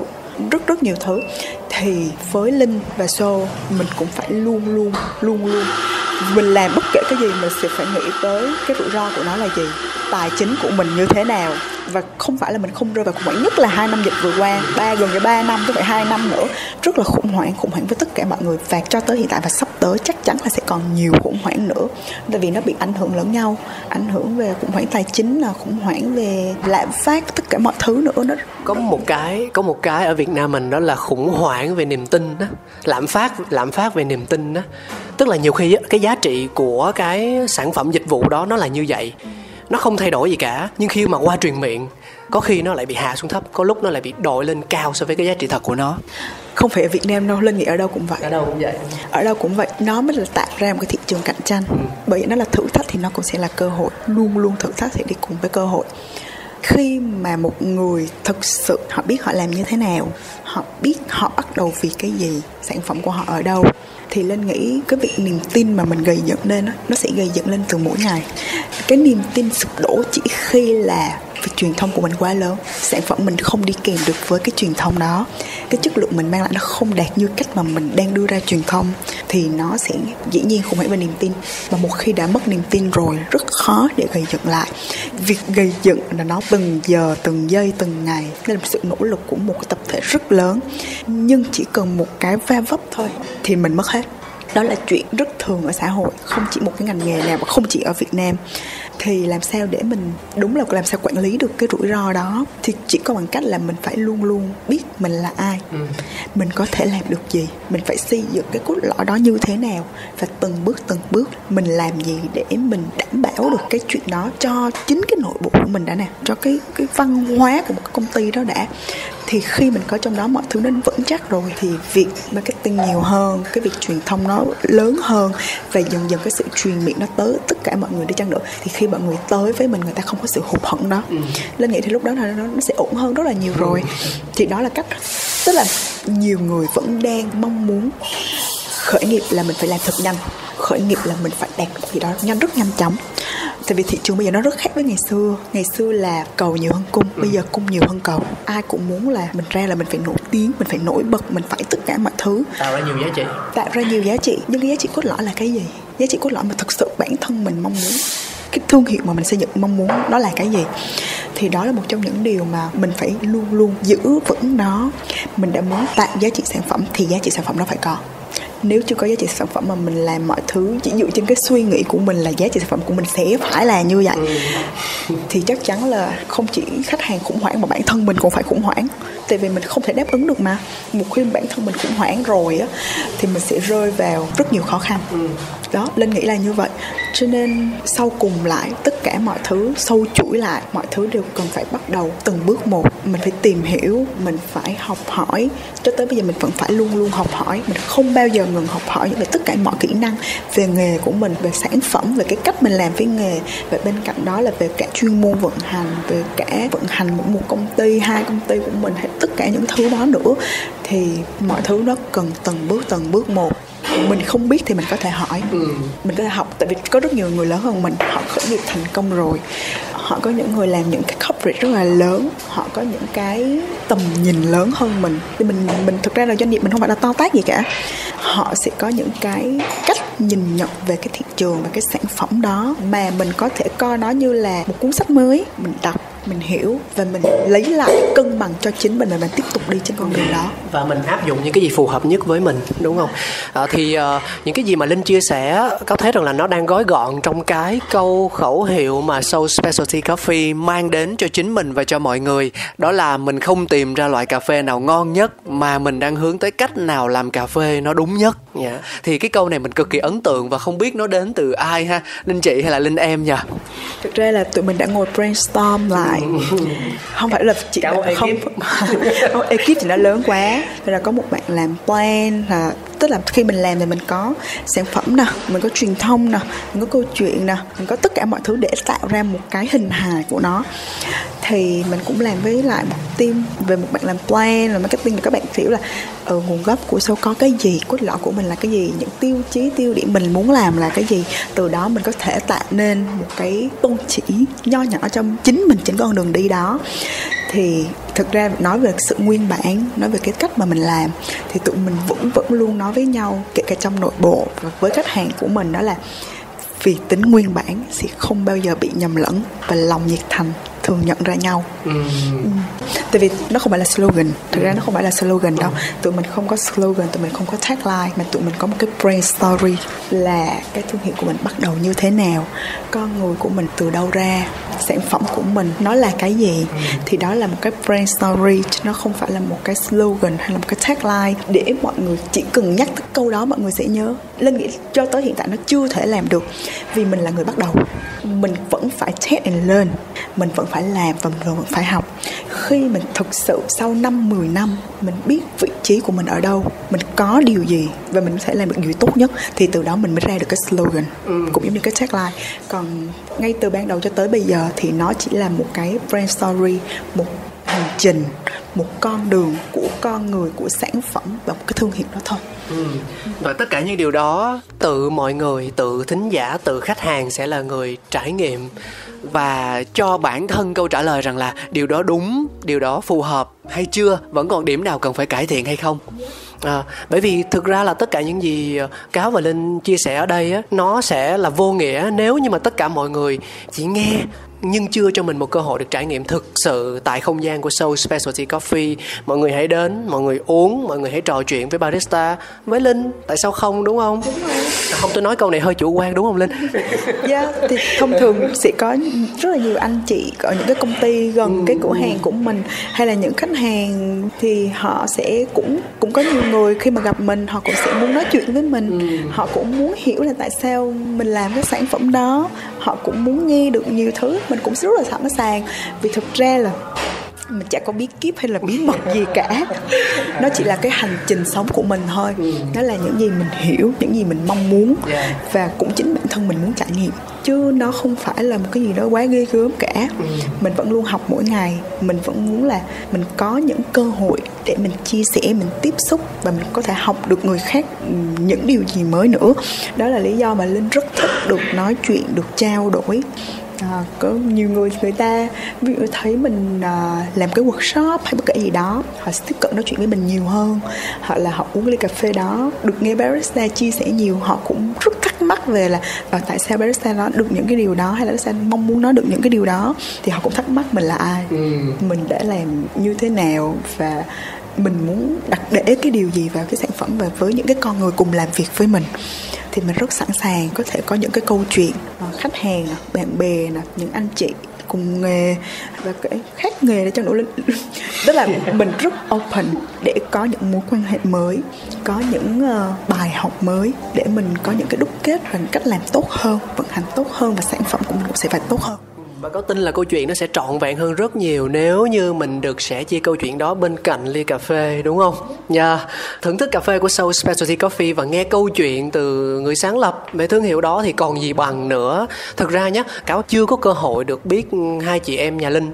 rất rất nhiều thứ. Thì với linh và show mình cũng phải luôn luôn luôn luôn mình làm bất kể cái gì, mình sẽ phải nghĩ tới cái rủi ro của nó là gì, tài chính của mình như thế nào và không phải là mình không rơi vào khủng hoảng, nhất là hai năm dịch vừa qua. Ba, gần như ba năm chứ phải hai năm nữa. Rất là khủng hoảng khủng hoảng với tất cả mọi người. Và cho tới hiện tại và sắp tới, chắc chắn là sẽ còn nhiều khủng hoảng nữa. Tại vì nó bị ảnh hưởng lẫn nhau. Ảnh hưởng về khủng hoảng tài chính là khủng hoảng về lạm phát, tất cả mọi thứ nữa. Nó có một cái, có một cái ở Việt Nam mình đó là khủng hoảng về niềm tin đó. Lạm phát lạm phát về niềm tin đó. Tức là nhiều khi cái giá trị của cái sản phẩm dịch vụ đó nó là như vậy nó không thay đổi gì cả nhưng khi mà qua truyền miệng có khi nó lại bị hạ xuống thấp có lúc nó lại bị đội lên cao so với cái giá trị thật của nó. Không phải ở Việt Nam đâu lên nghĩ ở đâu cũng vậy. Ở đâu cũng vậy. Ở đâu cũng vậy nó mới là tạo ra một cái thị trường cạnh tranh. Bởi vì nó là thử thách thì nó cũng sẽ là cơ hội luôn luôn thử thách sẽ đi cùng với cơ hội khi mà một người thực sự họ biết họ làm như thế nào họ biết họ bắt đầu vì cái gì sản phẩm của họ ở đâu thì lên nghĩ cái việc niềm tin mà mình gây dựng lên đó, nó sẽ gây dựng lên từ mỗi ngày. Cái niềm tin sụp đổ chỉ khi là và truyền thông của mình quá lớn. Sản phẩm mình không đi kèm được với cái truyền thông đó. Cái chất lượng mình mang lại nó không đạt như cách mà mình đang đưa ra truyền thông. Thì nó sẽ dĩ nhiên không phải về niềm tin. Và một khi đã mất niềm tin rồi, rất khó để gây dựng lại. Việc gây dựng là nó từng giờ, từng giây, từng ngày. Đây là một sự nỗ lực của một cái tập thể rất lớn. Nhưng chỉ cần một cái va vấp thôi thì mình mất hết. Đó là chuyện rất thường ở xã hội. Không chỉ một cái ngành nghề nào và không chỉ ở Việt Nam thì làm sao để mình đúng là làm sao quản lý được cái rủi ro đó? Thì chỉ có bằng cách là mình phải luôn luôn biết mình là ai. Ừ. mình có thể làm được gì? Mình phải xây dựng cái cốt lõi đó như thế nào? Và từng bước từng bước mình làm gì để mình đảm bảo được cái chuyện đó cho chính cái nội bộ của mình đã nè? Cho cái cái văn hóa của một cái công ty đó đã. Thì khi mình có trong đó mọi thứ nó vững chắc rồi thì việc marketing nhiều hơn cái việc truyền thông nó lớn hơn và dần dần cái sự truyền miệng nó tới tất cả mọi người đi chăng nữa. Thì khi mọi người tới với mình người ta không có sự hụt hẫng đó. Ừ. lên nghĩ thì lúc đó là nó, nó sẽ ổn hơn rất là nhiều rồi. Thì đó là cách tức là nhiều người vẫn đang mong muốn khởi nghiệp là mình phải làm thật nhanh khởi nghiệp là mình phải đạt gì đó nhanh rất nhanh chóng. Tại vì thị trường bây giờ nó rất khác với ngày xưa. Ngày xưa là cầu nhiều hơn cung bây giờ cung nhiều hơn cầu. Ai cũng muốn là mình ra là mình phải nổi tiếng mình phải nổi bật mình phải tất cả mọi thứ. Tạo ra nhiều giá trị. Tạo ra nhiều giá trị. Nhưng cái giá trị cốt lõi là cái gì? Giá trị cốt lõi mà thực sự bản thân mình mong muốn cái thương hiệu mà mình xây dựng mong muốn đó là cái gì? Thì đó là một trong những điều mà mình phải luôn luôn giữ vững nó. Mình đã muốn tạo giá trị sản phẩm thì giá trị sản phẩm nó phải có. Nếu chưa có giá trị sản phẩm mà mình làm mọi thứ chỉ dựa trên cái suy nghĩ của mình là giá trị sản phẩm của mình sẽ phải là như vậy ừ. thì chắc chắn là không chỉ khách hàng khủng hoảng mà bản thân mình cũng phải khủng hoảng. Tại vì mình không thể đáp ứng được mà. Một khi bản thân mình khủng hoảng rồi á thì mình sẽ rơi vào rất nhiều khó khăn. Ừ đó, linh nghĩ là như vậy. Cho nên sau cùng lại, tất cả mọi thứ, sâu chuỗi lại, mọi thứ đều cần phải bắt đầu từng bước một. Mình phải tìm hiểu, mình phải học hỏi. Cho tới bây giờ mình vẫn phải luôn luôn học hỏi. Mình không bao giờ ngừng học hỏi về tất cả mọi kỹ năng, về nghề của mình, về sản phẩm, về cái cách mình làm với nghề. Và bên cạnh đó là về cả chuyên môn vận hành, về cả vận hành của một công ty, hai công ty của mình, hay tất cả những thứ đó nữa. Thì mọi thứ nó cần từng bước từng bước một mình không biết thì mình có thể hỏi. Ừ. mình có thể học tại vì có rất nhiều người lớn hơn mình họ khởi nghiệp thành công rồi. Họ có những người làm những cái corporate rất là lớn họ có những cái tầm nhìn lớn hơn mình. Thì mình mình thực ra là doanh nghiệp mình không phải là to tát gì cả. Họ sẽ có những cái cách nhìn nhận về cái thị trường và cái sản phẩm đó mà mình có thể coi nó như là một cuốn sách mới. Mình đọc mình hiểu và mình lấy lại cân bằng cho chính mình và mình tiếp tục đi trên con đường đó. Và mình áp dụng những cái gì phù hợp nhất với mình đúng không? À, thì uh, những cái gì mà linh chia sẻ có thấy rằng là nó đang gói gọn trong cái câu khẩu hiệu mà Soul Specialty Coffee mang đến cho chính mình và cho mọi người. Đó là mình không tìm ra loại cà phê nào ngon nhất mà mình đang hướng tới cách nào làm cà phê nó đúng nhất. Yeah. Dạ. thì cái câu này mình cực kỳ ấn tượng và không biết nó đến từ ai ha? Linh chị hay là linh em nha thực ra là tụi mình đã ngồi brainstorm lại không phải là chị Cảm không ekip. ekip thì nó lớn quá nên là có một bạn làm plan là tức là khi mình làm thì mình có sản phẩm nè mình có truyền thông nè mình có câu chuyện nè mình có tất cả mọi thứ để tạo ra một cái hình hài của nó. Thì mình cũng làm với lại một team về một bạn làm plan là marketing thì các bạn hiểu là ở ừ, nguồn gốc của sâu có cái gì cốt lõi của mình là cái gì những tiêu chí tiêu điểm mình muốn làm là cái gì. Từ đó mình có thể tạo nên một cái tôn chỉ nho nhỏ trong chính mình trên con đường đi đó. Thì thực ra nói về sự nguyên bản, nói về cái cách mà mình làm, thì tụi mình vẫn vẫn luôn nói với nhau, kể cả trong nội bộ và với khách hàng của mình, đó là vì tính nguyên bản sẽ không bao giờ bị nhầm lẫn và lòng nhiệt thành thường nhận ra nhau. Ừ. Ừ. tại vì nó không phải là slogan. Thực ra nó không phải là slogan đâu. Tụi mình không có slogan tụi mình không có tagline mà tụi mình có một cái brand story là cái thương hiệu của mình bắt đầu như thế nào con người của mình từ đâu ra sản phẩm của mình nó là cái gì. Ừ. thì đó là một cái brand story chứ nó không phải là một cái slogan hay là một cái tagline để mọi người chỉ cần nhắc tới câu đó mọi người sẽ nhớ. Lên nghĩ cho tới hiện tại nó chưa thể làm được vì mình là người bắt đầu. Mình vẫn phải test and learn. Mình vẫn phải làm và mình phải học khi mình thực sự sau năm 10 năm mình biết vị trí của mình ở đâu mình có điều gì và mình có thể làm được điều tốt nhất thì từ đó mình mới ra được cái slogan ừ. cũng giống như cái tagline còn ngay từ ban đầu cho tới bây giờ thì nó chỉ là một cái brand story một hành trình một con đường của con người của sản phẩm và một cái thương hiệu đó thôi ừ. và tất cả những điều đó tự mọi người tự thính giả tự khách hàng sẽ là người trải nghiệm và cho bản thân câu trả lời rằng là điều đó đúng điều đó phù hợp hay chưa vẫn còn điểm nào cần phải cải thiện hay không À, bởi vì thực ra là tất cả những gì ờ, cáo và linh chia sẻ ở đây á nó sẽ là vô nghĩa nếu như mà tất cả mọi người chỉ nghe nhưng chưa cho mình một cơ hội được trải nghiệm thực sự tại không gian của Soul Specialty Coffee. Mọi người hãy đến mọi người uống mọi người hãy trò chuyện với barista với linh. Tại sao không đúng không? Đúng rồi. không tôi nói câu này hơi chủ quan đúng không linh? Dạ yeah, thì thông thường sẽ có rất là nhiều anh chị ở những cái công ty gần cái cửa hàng của mình hay là những khách hàng thì họ sẽ cũng cũng có nhiều người khi mà gặp mình họ cũng sẽ muốn nói chuyện với mình. Ừ. họ cũng muốn hiểu là tại sao mình làm cái sản phẩm đó. Họ cũng muốn nghe được nhiều thứ mình cũng rất là sẵn sàng. Vì thực ra là mình chả có bí kíp hay là bí mật gì cả. Nó chỉ là cái hành trình sống của mình thôi. Nó là những gì mình hiểu, những gì mình mong muốn. Và cũng chính bản thân mình muốn trải nghiệm. Chứ nó không phải là một cái gì đó quá ghê gớm cả. Mình vẫn luôn học mỗi ngày. Mình vẫn muốn là mình có những cơ hội để mình chia sẻ, mình tiếp xúc và mình có thể học được người khác những điều gì mới nữa. Đó là lý do mà linh rất thích được nói chuyện, được trao đổi à, có nhiều người người ta ví dụ thấy mình à, làm cái workshop hay bất kể gì đó họ sẽ tiếp cận nói chuyện với mình nhiều hơn hoặc là họ uống ly cà phê đó được nghe barista chia sẻ nhiều họ cũng rất thắc mắc về là và tại sao barista nói được những cái điều đó hay là barista mong muốn nói được những cái điều đó thì họ cũng thắc mắc mình là ai ừ. mình đã làm như thế nào và mình muốn đặt để cái điều gì vào cái sản phẩm và với những cái con người cùng làm việc với mình thì mình rất sẵn sàng có thể có những cái câu chuyện ờ, khách hàng bạn bè những anh chị cùng nghề và cái khác nghề để cho nỗ lực. Tức là mình rất open để có những mối quan hệ mới có những uh, bài học mới để mình có những cái đúc kết và cách làm tốt hơn vận hành tốt hơn và sản phẩm của mình cũng sẽ phải tốt hơn và có tin là câu chuyện nó sẽ trọn vẹn hơn rất nhiều nếu như mình được sẻ chia câu chuyện đó bên cạnh ly cà phê đúng không? Nha. Yeah. Thưởng thức cà phê của Soul Specialty Coffee và nghe câu chuyện từ người sáng lập về thương hiệu đó thì còn gì bằng nữa. Thực ra nhé, cáo chưa có cơ hội được biết hai chị em nhà Linh.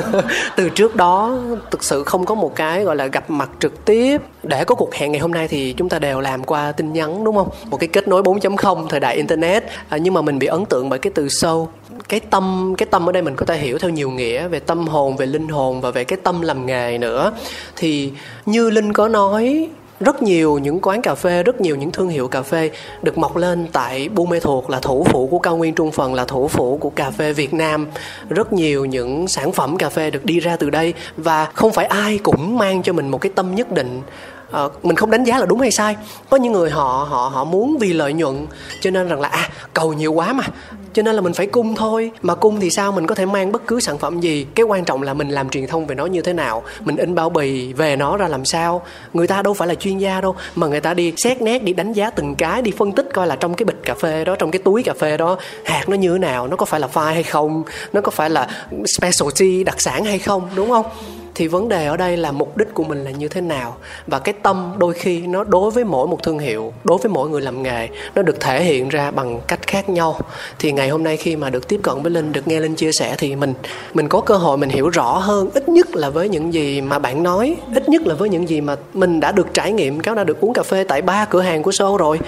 từ trước đó thực sự không có một cái gọi là gặp mặt trực tiếp để có cuộc hẹn ngày hôm nay thì chúng ta đều làm qua tin nhắn đúng không? Một cái kết nối 4.0 thời đại internet à, nhưng mà mình bị ấn tượng bởi cái từ sâu cái tâm cái tâm ở đây mình có thể hiểu theo nhiều nghĩa về tâm hồn, về linh hồn và về cái tâm làm nghề nữa. Thì như linh có nói, rất nhiều những quán cà phê, rất nhiều những thương hiệu cà phê được mọc lên tại Buôn Mê Thuột là thủ phủ của cao nguyên trung phần, là thủ phủ của cà phê Việt Nam. Rất nhiều những sản phẩm cà phê được đi ra từ đây và không phải ai cũng mang cho mình một cái tâm nhất định. Ờ, mình không đánh giá là đúng hay sai. Có những người họ họ họ muốn vì lợi nhuận, cho nên rằng là à cầu nhiều quá mà. Cho nên là mình phải cung thôi. Mà cung thì sao? Mình có thể mang bất cứ sản phẩm gì. Cái quan trọng là mình làm truyền thông về nó như thế nào. Mình in bao bì về nó ra làm sao. Người ta đâu phải là chuyên gia đâu, mà người ta đi xét nét, đi đánh giá từng cái, đi phân tích coi là trong cái bịch cà phê đó, trong cái túi cà phê đó, hạt nó như thế nào, nó có phải là file hay không, nó có phải là specialty, đặc sản hay không, đúng không? Thì vấn đề ở đây là mục đích của mình là như thế nào? Và cái tâm đôi khi nó đối với mỗi một thương hiệu đối với mỗi người làm nghề nó được thể hiện ra bằng cách khác nhau. Thì ngày hôm nay khi mà được tiếp cận với linh được nghe linh chia sẻ thì mình mình có cơ hội mình hiểu rõ hơn ít nhất là với những gì mà bạn nói ít nhất là với những gì mà mình đã được trải nghiệm. Cáo đã được uống cà phê tại ba cửa hàng của show rồi.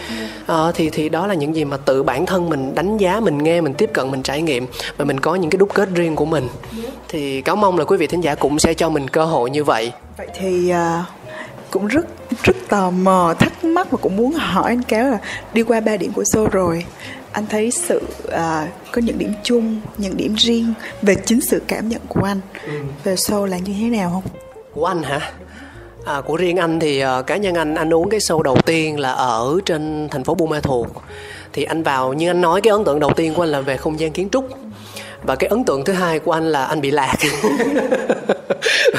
À, thì thì đó là những gì mà tự bản thân mình đánh giá mình nghe mình tiếp cận mình trải nghiệm. Và mình có những cái đúc kết riêng của mình. Thì cáo mong là quý vị thính giả cũng sẽ cho mình cơ hội như vậy. Vậy thì uh, cũng rất rất tò mò thắc mắc và cũng muốn hỏi anh kéo là đi qua ba điểm của show rồi anh thấy sự uh, có những điểm chung những điểm riêng về chính sự cảm nhận của anh ừ. về show là như thế nào không? Của anh hả? À, của riêng anh thì uh, cá nhân anh anh uống cái show đầu tiên là ở trên thành phố Buôn Ma Thuột. Thì anh vào như anh nói cái ấn tượng đầu tiên của anh là về không gian kiến trúc và cái ấn tượng thứ hai của anh là anh bị lạc.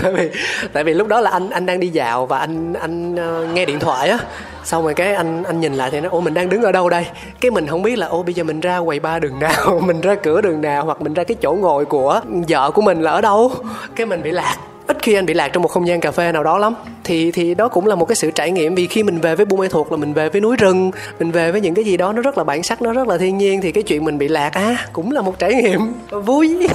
Tại vì tại vì lúc đó là anh anh đang đi dạo và anh anh uh, nghe điện thoại á. Xong rồi cái anh anh nhìn lại thì nó ô mình đang đứng ở đâu đây? Cái mình không biết là ô bây giờ mình ra quầy ba đường nào? Mình ra cửa đường nào? Hoặc mình ra cái chỗ ngồi của vợ của mình là ở đâu? Cái mình bị lạc ít khi anh bị lạc trong một không gian cà phê nào đó lắm. Thì thì đó cũng là một cái sự trải nghiệm. Vì khi mình về với Buôn Mê Thuột là mình về với núi rừng mình về với những cái gì đó nó rất là bản sắc nó rất là thiên nhiên thì cái chuyện mình bị lạc á à, cũng là một trải nghiệm vui.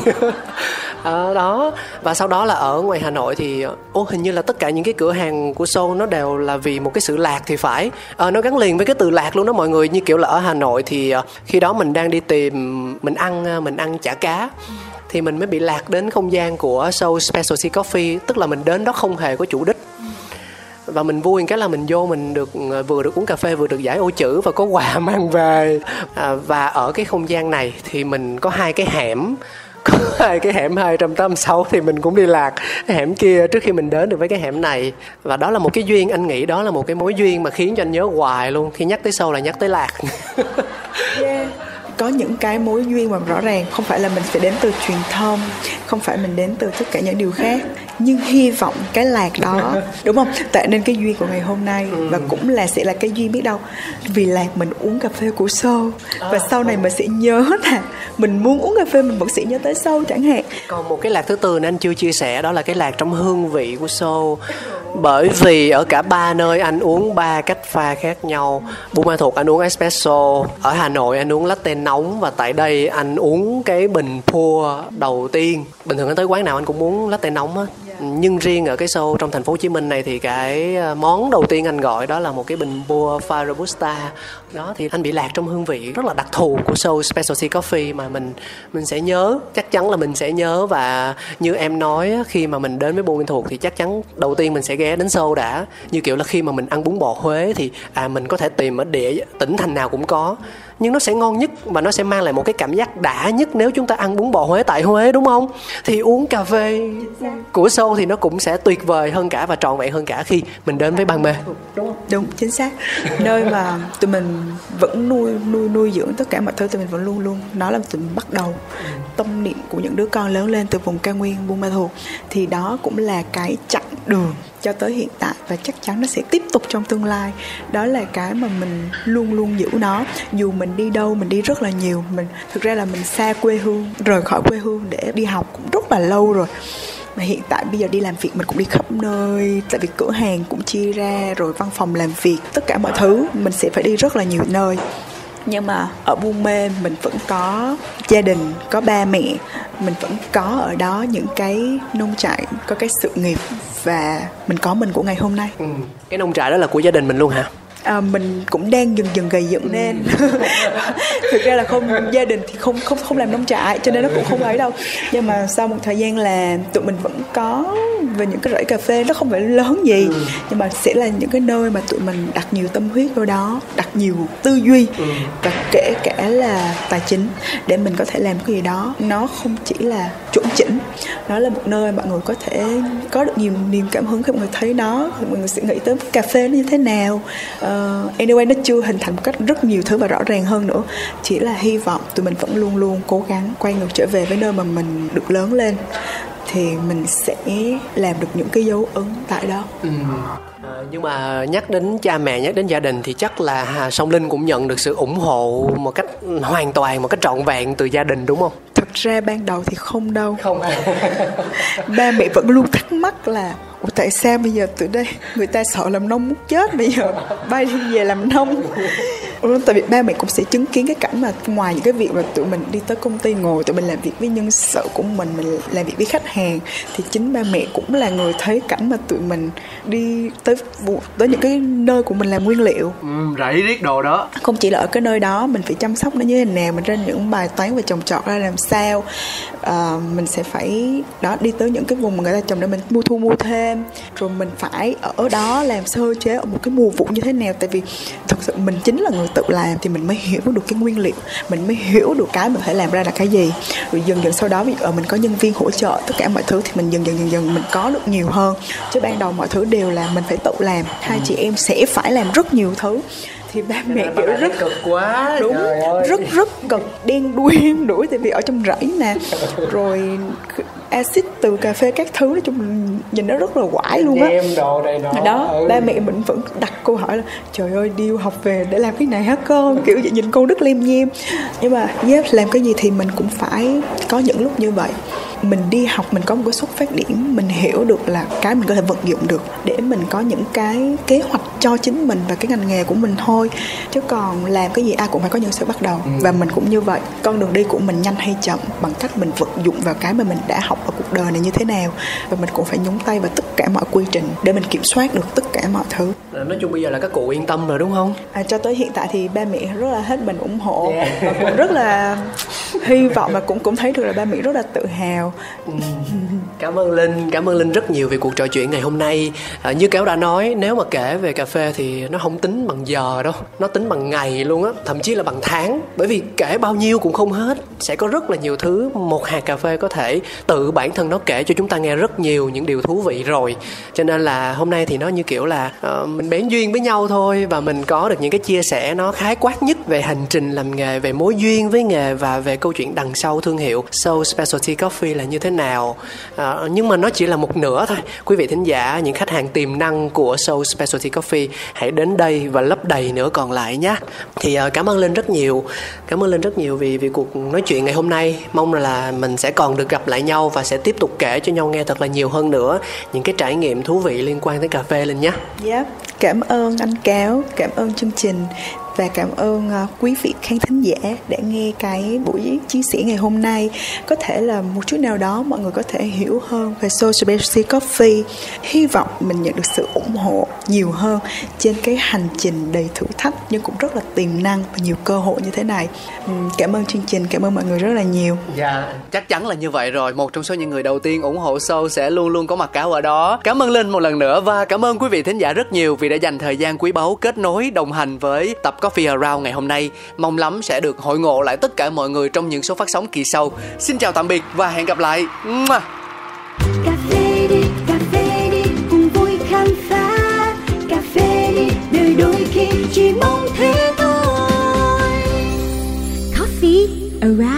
À, đó. Và sau đó là ở ngoài Hà Nội thì ô hình như là tất cả những cái cửa hàng của show nó đều là vì một cái sự lạc thì phải. À, nó gắn liền với cái từ lạc luôn đó mọi người. Như kiểu là ở Hà Nội thì ờ, khi đó mình đang đi tìm mình ăn mình ăn chả cá thì mình mới bị lạc đến không gian của show Specialty Coffee tức là mình đến đó không hề có chủ đích. Và mình vui cái là mình vô mình được ờ, vừa được uống cà phê vừa được giải ô chữ và có quà mang về. À, và ở cái không gian này thì mình có hai cái hẻm có hai cái hẻm 286 thì mình cũng đi lạc. Hẻm kia trước khi mình đến được với cái hẻm này và đó là một cái duyên anh nghĩ đó là một cái mối duyên mà khiến cho anh nhớ hoài luôn. Khi nhắc tới sâu là nhắc tới lạc. Yeah có những cái mối duyên mà rõ ràng không phải là mình phải đến từ truyền thông không phải mình đến từ tất cả những điều khác. Nhưng hy vọng cái lạc đó đúng không? Tạo nên cái duyên của ngày hôm nay và cũng là sẽ là cái duyên biết đâu. Vì lạc mình uống cà phê của sâu và sau này mình sẽ nhớ là mình muốn uống cà phê mình vẫn sẽ nhớ tới sâu chẳng hạn. Còn một cái lạc thứ tư nên anh chưa chia sẻ đó là cái lạc trong hương vị của sâu bởi vì ở cả ba nơi anh uống ba cách pha khác nhau. Buôn ma thuột anh uống espresso ở hà nội anh uống latte nóng và tại đây anh uống cái bình pua đầu tiên. Bình thường anh tới quán nào anh cũng muốn latte nóng á. Nhưng riêng ở cái show trong thành phố Hồ Chí Minh này thì cái ờ, món đầu tiên anh gọi đó là một cái bình bua pha robusta. Đó, thì anh bị lạc trong hương vị rất là đặc thù của show specialty coffee mà mình mình sẽ nhớ, chắc chắn là mình sẽ nhớ. Và như em nói khi mà mình đến với Buôn Minh Thuột thì chắc chắn đầu tiên mình sẽ ghé đến show đã. Như kiểu là khi mà mình ăn bún bò Huế thì à mình có thể tìm ở địa, tỉnh thành nào cũng có nhưng nó sẽ ngon nhất và nó sẽ mang lại một cái cảm giác đã nhất nếu chúng ta ăn bún bò Huế tại Huế, đúng không? Thì uống cà phê của sâu thì nó cũng sẽ tuyệt vời hơn cả và trọn vẹn hơn cả khi mình đến với ban mê đúng không? đúng, chính xác. Nơi mà tụi mình vẫn nuôi nuôi nuôi dưỡng tất cả mọi thứ, tụi mình vẫn luôn luôn. Nó là tụi mình bắt đầu tâm niệm của những đứa con lớn lên từ vùng cao nguyên buôn ma thuột. Thì đó cũng là cái chặng đường cho tới hiện tại và chắc chắn nó sẽ tiếp tục trong tương lai. Đó là cái mà mình luôn luôn giữ nó. Dù mình đi đâu, mình đi rất là nhiều, mình thực ra là mình xa quê hương, rời khỏi quê hương để đi học cũng rất là lâu rồi. Mà hiện tại bây giờ đi làm việc mình cũng đi khắp nơi, tại vì cửa hàng cũng chia ra, rồi văn phòng làm việc, tất cả mọi thứ, mình sẽ phải đi rất là nhiều nơi nhưng mà ở buôn mê mình vẫn có gia đình, có ba mẹ mình vẫn có ở đó những cái nông trại, có cái sự nghiệp và mình có mình của ngày hôm nay ừ. cái nông trại đó là của gia đình mình luôn hả à, mình cũng đang dần dần gầy dựng nên thực ra là không gia đình thì không không không làm nông trại cho nên nó cũng không ấy đâu nhưng mà sau một thời gian làm tụi mình vẫn có về những cái rẫy cà phê nó không phải lớn gì ừ. nhưng mà sẽ là những cái nơi mà tụi mình đặt nhiều tâm huyết vào đó đặt nhiều tư duy ừ. và kể cả là tài chính để mình có thể làm cái gì đó nó không chỉ là chuẩn chỉnh nó là một nơi mọi người có thể có được nhiều niềm cảm hứng khi mọi người thấy nó mọi người sẽ nghĩ tới cà phê nó như thế nào uh, anyway nó chưa hình thành một cách rất nhiều thứ và rõ ràng hơn nữa chỉ là hy vọng tụi mình vẫn luôn luôn cố gắng quay ngược trở về với nơi mà mình được lớn lên thì mình sẽ làm được những cái dấu ấn tại đó ừ. À, nhưng mà nhắc đến cha mẹ nhắc đến gia đình thì chắc là Song Linh cũng nhận được sự ủng hộ một cách hoàn toàn một cách trọn vẹn từ gia đình đúng không? Thực ra ban đầu thì không đâu. Không. ba mẹ vẫn luôn thắc mắc là Ủa, tại sao bây giờ tụi đây, người ta sợ làm nông muốn chết bây giờ? Bay đi về làm nông tại vì ba mẹ cũng sẽ chứng kiến cái cảnh mà ngoài những cái việc mà tụi mình đi tới công ty ngồi tụi mình làm việc với nhân sự của mình mình làm việc với khách hàng thì chính ba mẹ cũng là người thấy cảnh mà tụi mình đi tới tới những cái nơi của mình làm nguyên liệu. Ừ, rảy riết đồ đó. Không chỉ là ở cái nơi đó mình phải chăm sóc nó như thế nào mình trên những bài toán về trồng trọt ra làm sao. À, mình sẽ phải đó đi tới những cái vùng mà người ta trồng để mình mua thu mua thêm. Rồi mình phải ở đó làm sơ chế ở một cái mùa vụ như thế nào tại vì thực sự mình chính là người tự làm thì mình mới hiểu được cái nguyên liệu. Mình mới hiểu được cái mình phải làm ra là cái gì. Rồi dần dần sau đó ví dụ ờ, mình có nhân viên hỗ trợ tất cả mọi thứ thì mình dần dần dần dần mình có được nhiều hơn. Chứ ban đầu mọi thứ đều là mình phải tự làm. Hai chị em sẽ phải làm rất nhiều thứ. Thì ba mẹ kiểu rất cực quá. đúng rất rất cực đen đuôi đuổi tại vì ở trong rẫy nè. Rồi axit từ cà phê các thứ nói chung nhìn nó rất là quải luôn á. Đồ này đó, đó ừ. ba mẹ mình vẫn đặt câu hỏi là trời ơi điêu học về để làm cái này hả con? Kiểu vậy nhìn con rất lem nhem. Nhưng mà yep, làm cái gì thì mình cũng phải có những lúc như vậy mình đi học mình có một cái xuất phát điểm mình hiểu được là cái mình có thể vận dụng được để mình có những cái kế hoạch cho chính mình và cái ngành nghề của mình thôi chứ còn làm cái gì ai cũng phải có những sự bắt đầu ừ. và mình cũng như vậy con đường đi của mình nhanh hay chậm bằng cách mình vận dụng vào cái mà mình đã học ở cuộc đời này như thế nào và mình cũng phải nhúng tay vào tất cả mọi quy trình để mình kiểm soát được tất cả mọi thứ nói chung bây giờ là các cụ yên tâm rồi đúng không à, cho tới hiện tại thì ba mẹ rất là hết mình ủng hộ yeah. và cũng rất là hy vọng và cũng cũng thấy được là ba mẹ rất là tự hào. cảm ơn linh cảm ơn linh rất nhiều về cuộc trò chuyện ngày hôm nay. À, như cáo đã nói nếu mà kể về cà phê thì nó không tính bằng giờ đâu nó tính bằng ngày luôn á thậm chí là bằng tháng. Bởi vì kể bao nhiêu cũng không hết sẽ có rất là nhiều thứ một hạt cà phê có thể tự bản thân nó kể cho chúng ta nghe rất nhiều những điều thú vị rồi. Cho nên là hôm nay thì nó như kiểu là uh, mình bén duyên với nhau thôi và mình có được những cái chia sẻ nó khái quát nhất về hành trình làm nghề về mối duyên với nghề và về câu chuyện đằng sau thương hiệu So Specialty Coffee là như thế nào? À, nhưng mà nó chỉ là một nửa thôi. Quý vị thính giả những khách hàng tiềm năng của Soul Specialty Coffee hãy đến đây và lấp đầy nữa còn lại nhé. Thì à, cảm ơn linh rất nhiều. Cảm ơn linh rất nhiều vì vì cuộc nói chuyện ngày hôm nay. Mong là mình sẽ còn được gặp lại nhau và sẽ tiếp tục kể cho nhau nghe thật là nhiều hơn nữa những cái trải nghiệm thú vị liên quan tới cà phê linh nhé. yeah cảm ơn anh Cáo, cảm ơn chương trình và cảm ơn ờ, quý vị khán thính giả đã nghe cái buổi chia sẻ ngày hôm nay. Có thể là một chút nào đó mọi người có thể hiểu hơn về social Specialty Coffee. Hy vọng mình nhận được sự ủng hộ nhiều hơn trên cái hành trình đầy thử thách nhưng cũng rất là tiềm năng và nhiều cơ hội như thế này. Cảm ơn chương trình cảm ơn mọi người rất là nhiều. Dạ yeah, chắc chắn là như vậy rồi. Một trong số những người đầu tiên ủng hộ show sẽ luôn luôn có mặt cáo ở đó. Cảm ơn linh một lần nữa và cảm ơn quý vị thính giả rất nhiều vì đã dành thời gian quý báu kết nối đồng hành với tập có Coffee Around ngày hôm nay. Mong lắm sẽ được hội ngộ lại tất cả mọi người trong những số phát sóng kỳ sau. Xin chào tạm biệt và hẹn gặp lại. Around